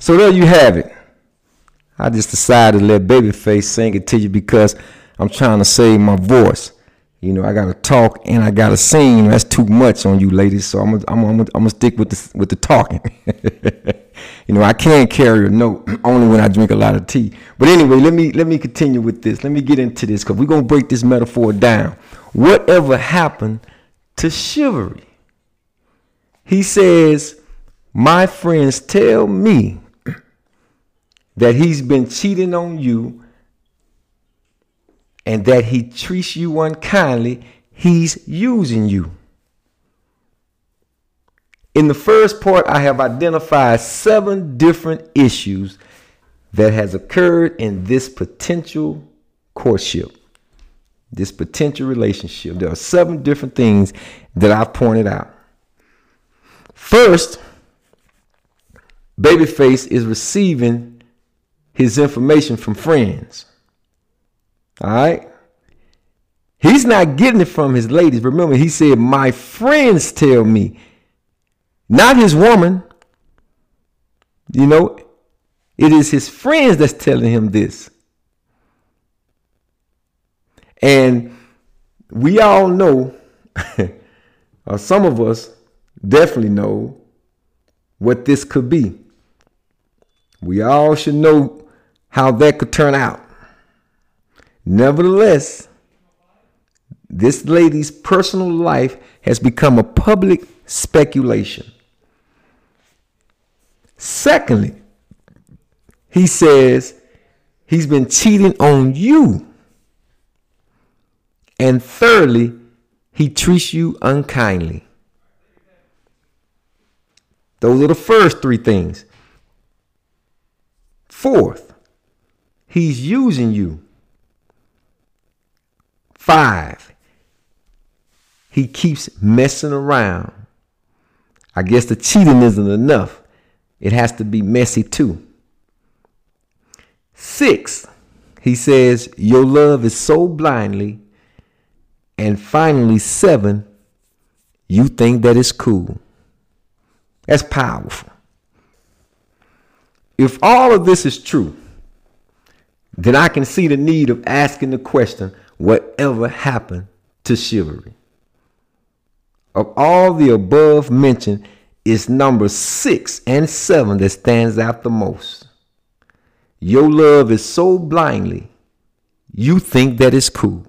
So there you have it. I just decided to let Babyface sing it to you because I'm trying to save my voice. You know, I gotta talk and I gotta sing. That's too much on you, ladies. So I'm gonna, I'm gonna, I'm gonna stick with the with the talking. [LAUGHS] you know, I can't carry a note [CLEARS THROAT] only when I drink a lot of tea. But anyway, let me let me continue with this. Let me get into this because we're gonna break this metaphor down. Whatever happened to chivalry? He says, My friends tell me that he's been cheating on you and that he treats you unkindly, he's using you. In the first part, I have identified seven different issues that has occurred in this potential courtship, this potential relationship. There are seven different things that I've pointed out. First, Babyface is receiving his information from friends. All right? He's not getting it from his ladies. Remember, he said, My friends tell me, not his woman. You know, it is his friends that's telling him this. And we all know, [LAUGHS] or some of us definitely know, what this could be. We all should know how that could turn out. Nevertheless, this lady's personal life has become a public speculation. Secondly, he says he's been cheating on you. And thirdly, he treats you unkindly. Those are the first three things. Fourth, he's using you. Five, he keeps messing around. I guess the cheating isn't enough. It has to be messy too. Six, he says, Your love is so blindly. And finally, seven, you think that it's cool. That's powerful. If all of this is true, then I can see the need of asking the question whatever happened to chivalry? Of all the above mentioned, it's number six and seven that stands out the most. Your love is so blindly, you think that it's cool.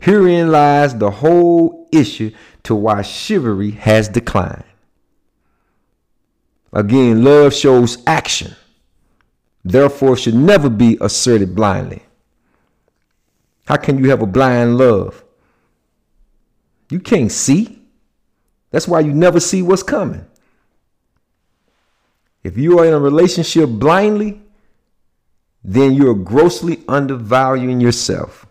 Herein lies the whole issue to why chivalry has declined. Again, love shows action. therefore should never be asserted blindly. How can you have a blind love? You can't see. That's why you never see what's coming. If you are in a relationship blindly, then you're grossly undervaluing yourself.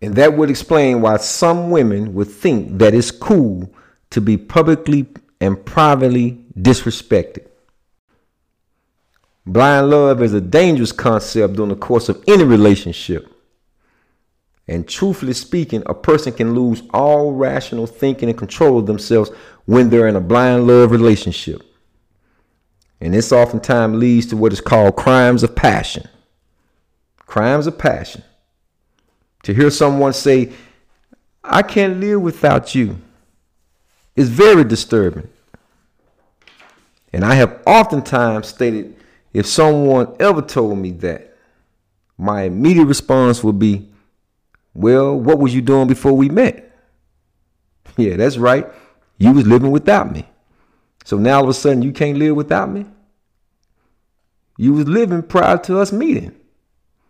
And that would explain why some women would think that it's cool to be publicly and privately disrespected. Blind love is a dangerous concept during the course of any relationship. And truthfully speaking, a person can lose all rational thinking and control of themselves when they're in a blind love relationship. And this oftentimes leads to what is called crimes of passion. Crimes of passion. To hear someone say, I can't live without you, is very disturbing. And I have oftentimes stated if someone ever told me that, my immediate response would be, Well, what was you doing before we met? [LAUGHS] Yeah, that's right. You was living without me. So now all of a sudden you can't live without me? You was living prior to us meeting.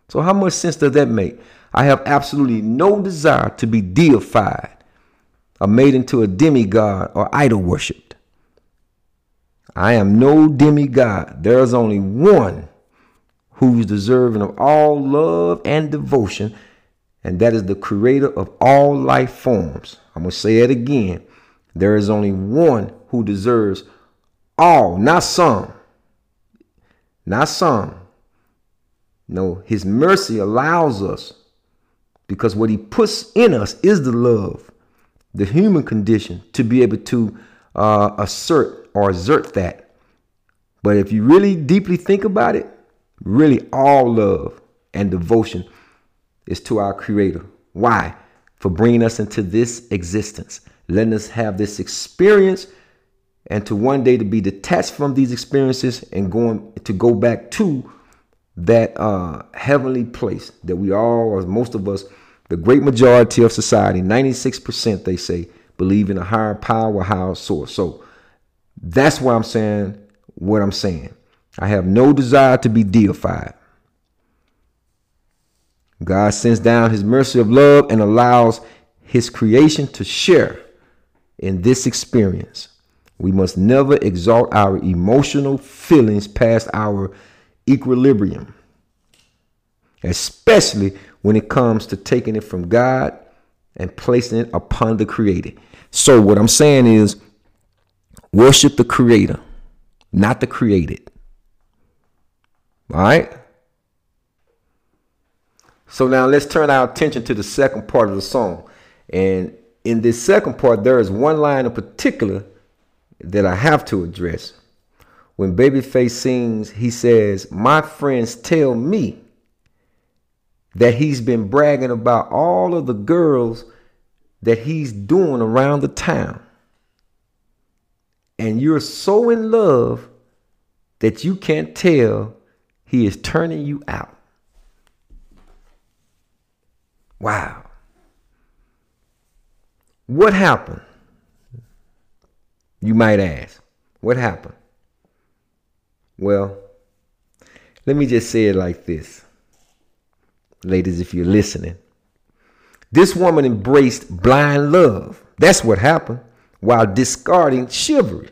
So how much sense does that make? I have absolutely no desire to be deified or made into a demigod or idol worshipped. I am no demigod. There is only one who's deserving of all love and devotion, and that is the creator of all life forms. I'm going to say it again. There is only one who deserves all, not some. Not some. No, his mercy allows us because what he puts in us is the love, the human condition to be able to uh, assert or exert that. But if you really deeply think about it, really all love and devotion is to our Creator. Why? For bringing us into this existence, letting us have this experience, and to one day to be detached from these experiences and going to go back to that uh, heavenly place that we all, or most of us, the great majority of society, 96%, they say, believe in a higher power, higher source. So that's why I'm saying what I'm saying. I have no desire to be deified. God sends down his mercy of love and allows his creation to share in this experience. We must never exalt our emotional feelings past our equilibrium, especially when it comes to taking it from God and placing it upon the Creator. So, what I'm saying is, worship the Creator, not the created. All right? So, now let's turn our attention to the second part of the song. And in this second part, there is one line in particular that I have to address. When Babyface sings, he says, My friends tell me that he's been bragging about all of the girls that he's doing around the town. And you're so in love that you can't tell he is turning you out. Wow. What happened? You might ask. What happened? Well, let me just say it like this. Ladies, if you're listening, this woman embraced blind love. That's what happened while discarding chivalry.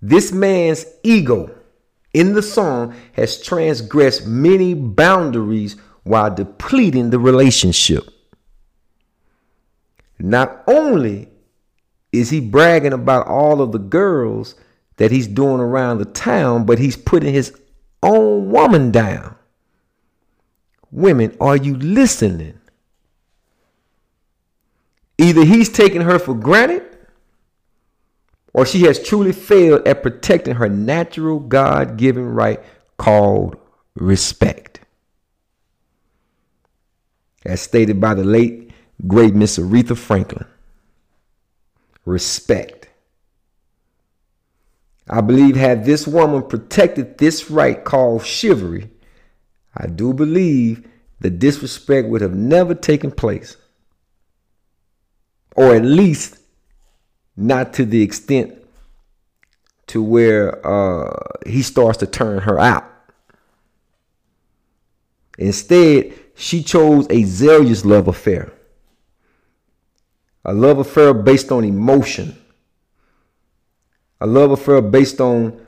This man's ego in the song has transgressed many boundaries while depleting the relationship. Not only is he bragging about all of the girls that he's doing around the town, but he's putting his own woman down. Women, are you listening? Either he's taking her for granted or she has truly failed at protecting her natural God given right called respect. As stated by the late, great Miss Aretha Franklin. Respect. I believe had this woman protected this right called chivalry, I do believe the disrespect would have never taken place. Or at least not to the extent to where uh, he starts to turn her out. Instead, she chose a zealous love affair. A love affair based on emotion. A love affair based on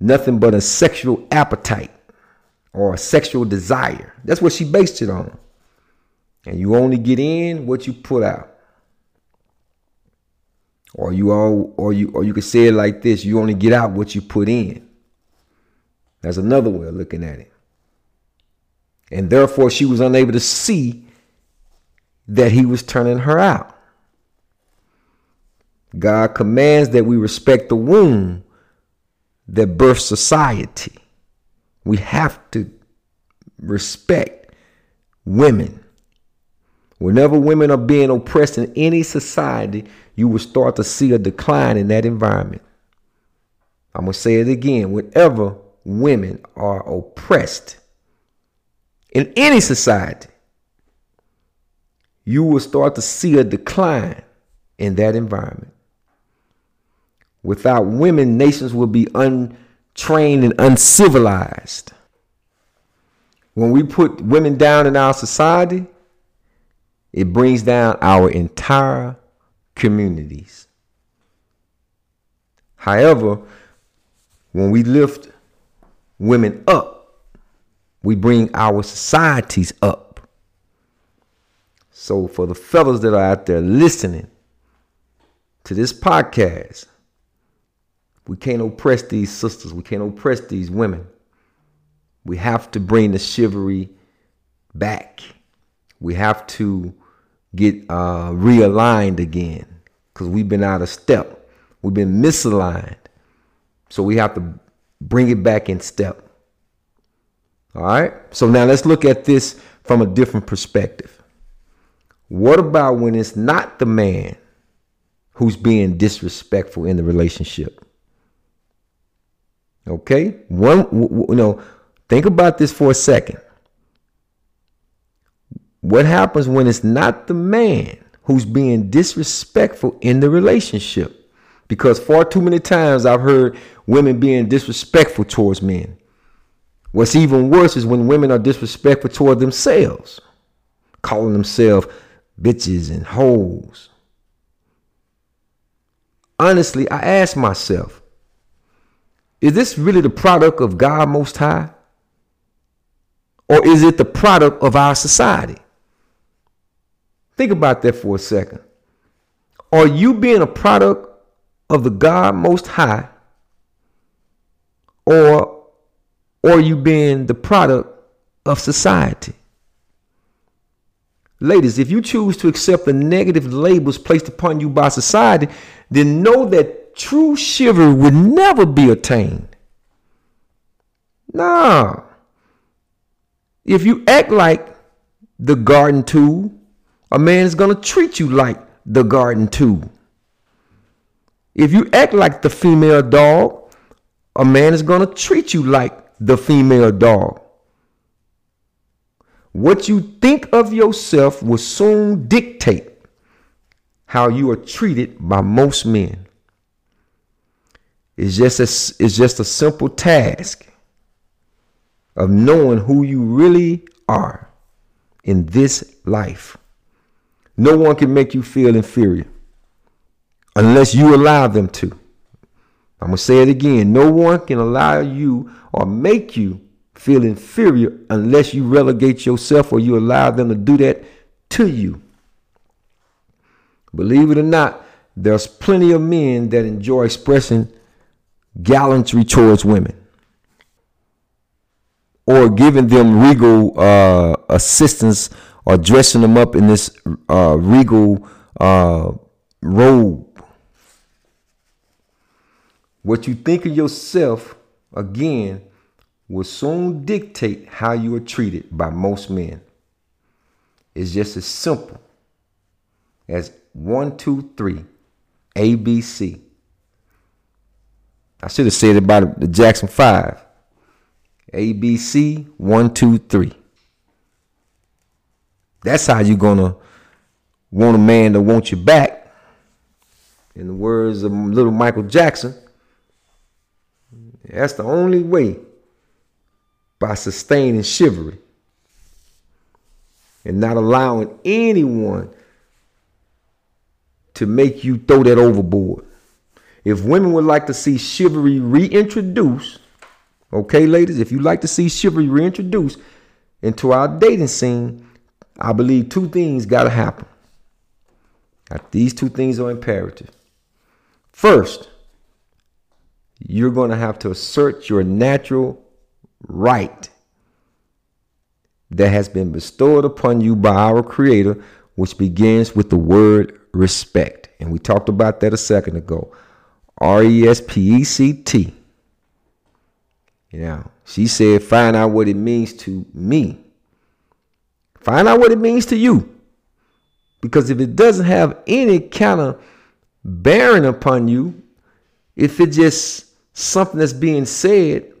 nothing but a sexual appetite or a sexual desire. That's what she based it on. And you only get in what you put out. Or you all or you or you could say it like this, you only get out what you put in. That's another way of looking at it. And therefore she was unable to see that he was turning her out. God commands that we respect the womb that births society. We have to respect women. Whenever women are being oppressed in any society, you will start to see a decline in that environment. I'm going to say it again. Whenever women are oppressed in any society, you will start to see a decline in that environment. Without women, nations will be untrained and uncivilized. When we put women down in our society, it brings down our entire communities. However, when we lift women up, we bring our societies up. So, for the fellas that are out there listening to this podcast, we can't oppress these sisters. We can't oppress these women. We have to bring the chivalry back. We have to get uh, realigned again because we've been out of step. We've been misaligned. So we have to bring it back in step. All right. So now let's look at this from a different perspective. What about when it's not the man who's being disrespectful in the relationship? Okay? One you know, think about this for a second. What happens when it's not the man who's being disrespectful in the relationship? Because far too many times I've heard women being disrespectful towards men. What's even worse is when women are disrespectful toward themselves, calling themselves bitches and hoes. Honestly, I ask myself, is this really the product of God Most High? Or is it the product of our society? Think about that for a second. Are you being a product of the God Most High? Or, are you being the product of society? Ladies, if you choose to accept the negative labels placed upon you by society, then know that true chivalry would never be attained. Nah. If you act like the garden tool, a man is going to treat you like the garden tool. If you act like the female dog, a man is going to treat you like the female dog. What you think of yourself will soon dictate how you are treated by most men. It's just a, it's just a simple task of knowing who you really are in this life. No one can make you feel inferior unless you allow them to. I'm going to say it again. No one can allow you or make you feel inferior unless you relegate yourself or you allow them to do that to you. Believe it or not, there's plenty of men that enjoy expressing gallantry towards women or giving them regal uh, assistance or dressing them up in this uh, regal uh, robe. What you think of yourself, again, will soon dictate how you are treated by most men. It's just as simple as one, two, three, ABC. I should have said it about the Jackson Five. ABC, one, two, three. That's how you're gonna want a man to want you back. In the words of little Michael Jackson, That's the only way by sustaining chivalry and not allowing anyone to make you throw that overboard. If women would like to see chivalry reintroduced, okay, ladies, if you like to see chivalry reintroduced into our dating scene, I believe two things got to happen. These two things are imperative. First, you're going to have to assert your natural right that has been bestowed upon you by our Creator, which begins with the word respect. And we talked about that a second ago. R E S P E C T. Now, she said, find out what it means to me. Find out what it means to you. Because if it doesn't have any kind of bearing upon you, if it's just something that's being said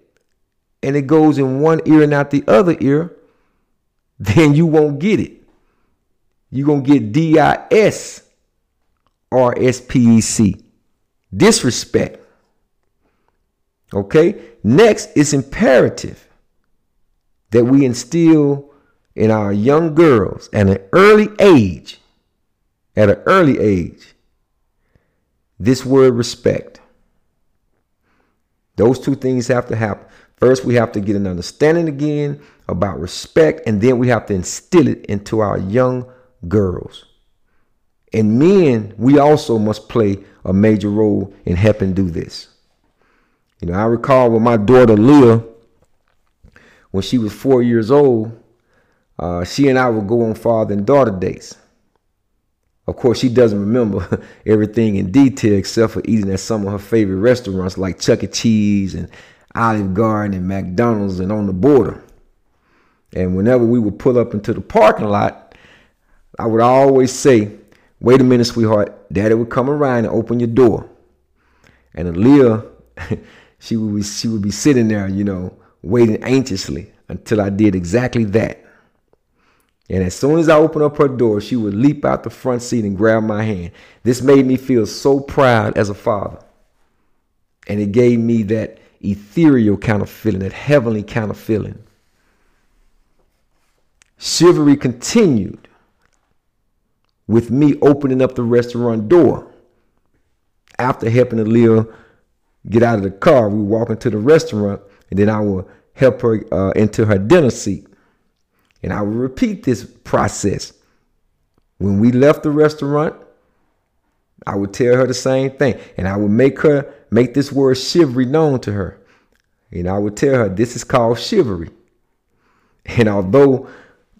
and it goes in one ear and out the other ear, [LAUGHS] then you won't get it. You're going to get D I S R S P E C. Disrespect. Okay? Next, it's imperative that we instill in our young girls at an early age, at an early age, this word respect. Those two things have to happen. First, we have to get an understanding again about respect, and then we have to instill it into our young girls. And men, we also must play a major role in helping do this. You know, I recall when my daughter Leah, when she was four years old, uh, she and I would go on father and daughter dates. Of course, she doesn't remember [LAUGHS] everything in detail except for eating at some of her favorite restaurants like Chuck E. Cheese and Olive Garden and McDonald's and on the border. And whenever we would pull up into the parking lot, I would always say, Wait a minute, sweetheart. Daddy would come around and open your door. And Aaliyah, [LAUGHS] she would be, she would be sitting there, you know, waiting anxiously until I did exactly that. And as soon as I opened up her door, she would leap out the front seat and grab my hand. This made me feel so proud as a father. And it gave me that ethereal kind of feeling, that heavenly kind of feeling. Chivalry continued with me opening up the restaurant door. After helping Aaliyah get out of the car, we walk into the restaurant, and then I will help her uh, into her dinner seat. And I will repeat this process. When we left the restaurant, I would tell her the same thing. And I would make her make this word chivalry known to her. And I would tell her this is called chivalry. And although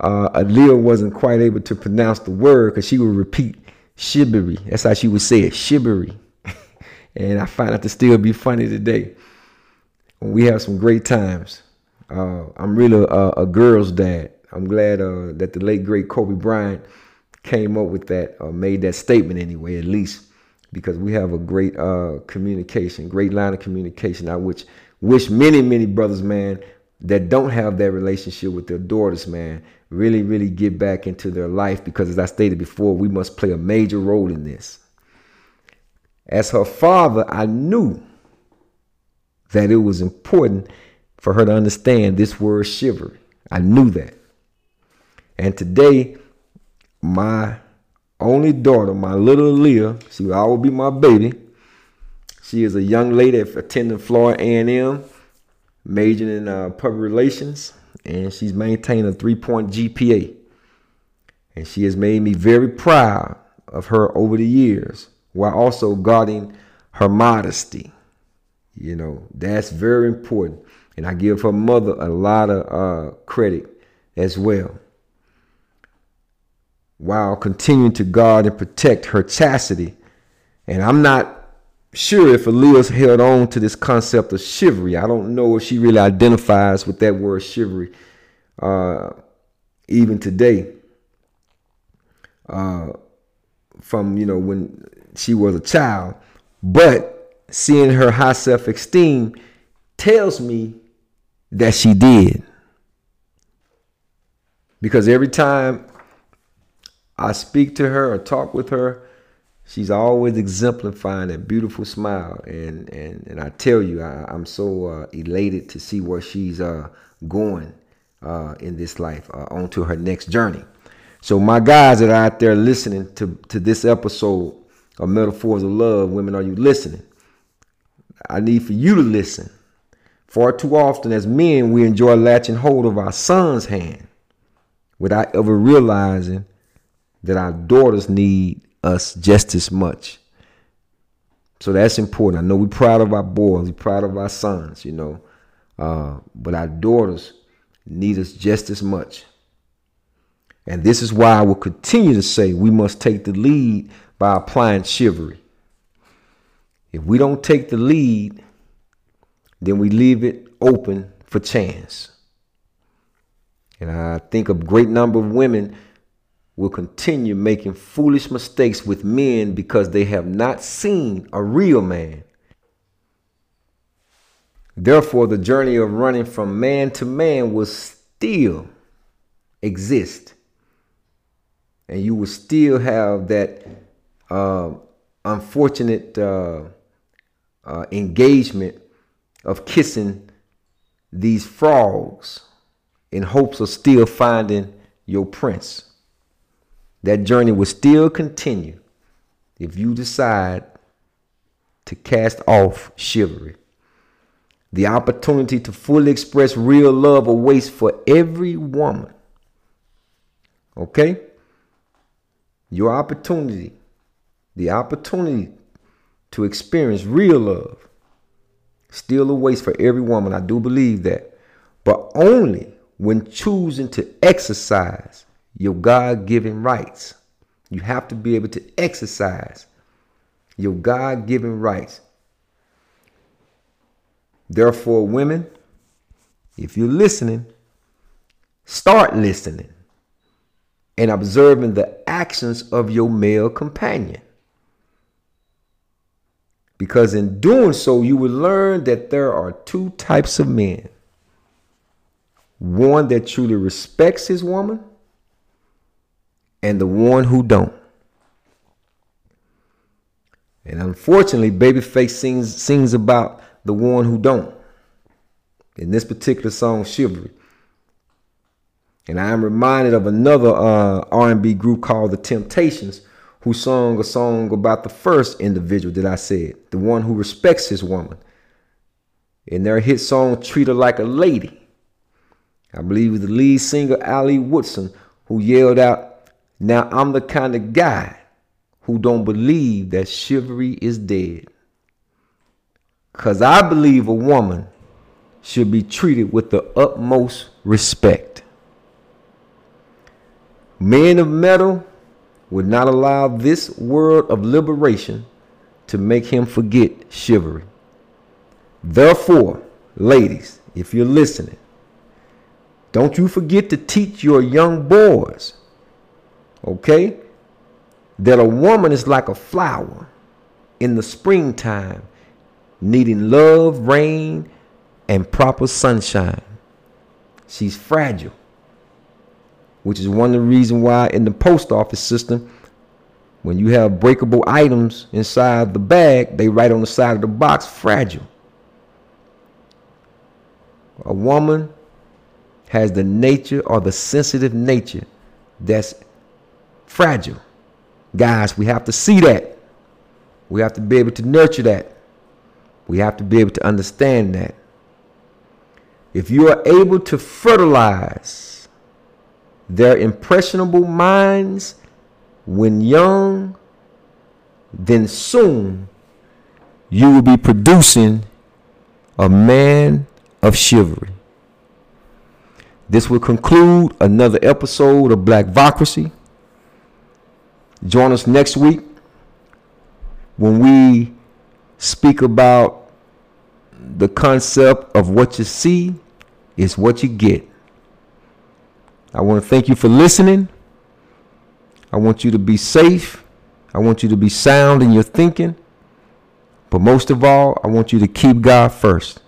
uh, Aaliyah wasn't quite able to pronounce the word because she would repeat chivalry. That's how she would say it, chivalry. [LAUGHS] and I find that to still be funny today. We have some great times. Uh, I'm really a, a, girl's dad. I'm glad uh, that the late great Kobe Bryant came up with that, or made that statement anyway, at least, because we have a great uh, communication, great line of communication. I which wish many, many brothers, man, that don't have that relationship with their daughters, man, really, really get back into their life because, as I stated before, we must play a major role in this. As her father, I knew that it was important for her to understand this word shiver. I knew that. And today, my only daughter, my little Leah, she will always be my baby. She is a young lady attending Florida A&M, majoring in uh, public relations, and she's maintained a three-point GPA. And she has made me very proud of her over the years, while also guarding her modesty. You know, that's very important. And I give her mother a lot of uh, credit as well while continuing to guard and protect her chastity. And I'm not sure if Aaliyah's held on to this concept of chivalry. I don't know if she really identifies with that word chivalry uh, even today. Uh, from you know when she was a child, but seeing her high self-esteem tells me that she did. Because every time I speak to her or talk with her, she's always exemplifying that beautiful smile, and and and I tell you, I, I'm so uh, elated to see where she's uh, going uh, in this life, uh, on to her next journey. So my guys that are out there listening to to this episode of Metaphors of Love, women, are you listening? I need for you to listen. Far too often, as men, we enjoy latching hold of our son's hand without ever realizing that our daughters need us just as much. So that's important. I know we're proud of our boys, we're proud of our sons, you know, uh, but our daughters need us just as much. And this is why I will continue to say we must take the lead by applying chivalry. If we don't take the lead, then we leave it open for chance. And I think a great number of women will continue making foolish mistakes with men because they have not seen a real man. Therefore, the journey of running from man to man will still exist. And you will still have that uh, unfortunate uh, uh, engagement of kissing these frogs in hopes of still finding your prince. That journey will still continue if you decide to cast off chivalry. The opportunity to fully express real love awaits for every woman. Okay? Your opportunity, the opportunity to experience real love still awaits for every woman. I do believe that. But only when choosing to exercise your God given rights. You have to be able to exercise your God given rights. Therefore, women, if you're listening, start listening and observing the actions of your male companion. Because in doing so, you will learn that there are two types of men one that truly respects his woman and the one who don't. And unfortunately, Babyface sings sings about the one who don't. In this particular song, Chivalry. And I am reminded of another uh, R&B group called The Temptations, who sung a song about the first individual that I said, the one who respects his woman. In their hit song, Treat Her Like a Lady. I believe it was the lead singer, Ali Woodson, who yelled out, Now I'm the kind of guy who don't believe that chivalry is dead. Because I believe a woman should be treated with the utmost respect. Men of mettle would not allow this world of liberation to make him forget chivalry. Therefore, ladies, if you're listening, don't you forget to teach your young boys, okay, that a woman is like a flower in the springtime, needing love, rain, and proper sunshine. She's fragile, which is one of the reasons why in the post office system, when you have breakable items inside the bag, they write on the side of the box fragile. A woman has the nature or the sensitive nature that's fragile. Guys, we have to see that. We have to be able to nurture that. We have to be able to understand that. If you are able to fertilize their impressionable minds when young, then soon you will be producing a man of chivalry. This will conclude another episode of Black Vocracy. Join us next week when we speak about the concept of what you see is what you get. I want to thank you for listening. I want you to be safe. I want you to be sound in your thinking. But most of all, I want you to keep God first.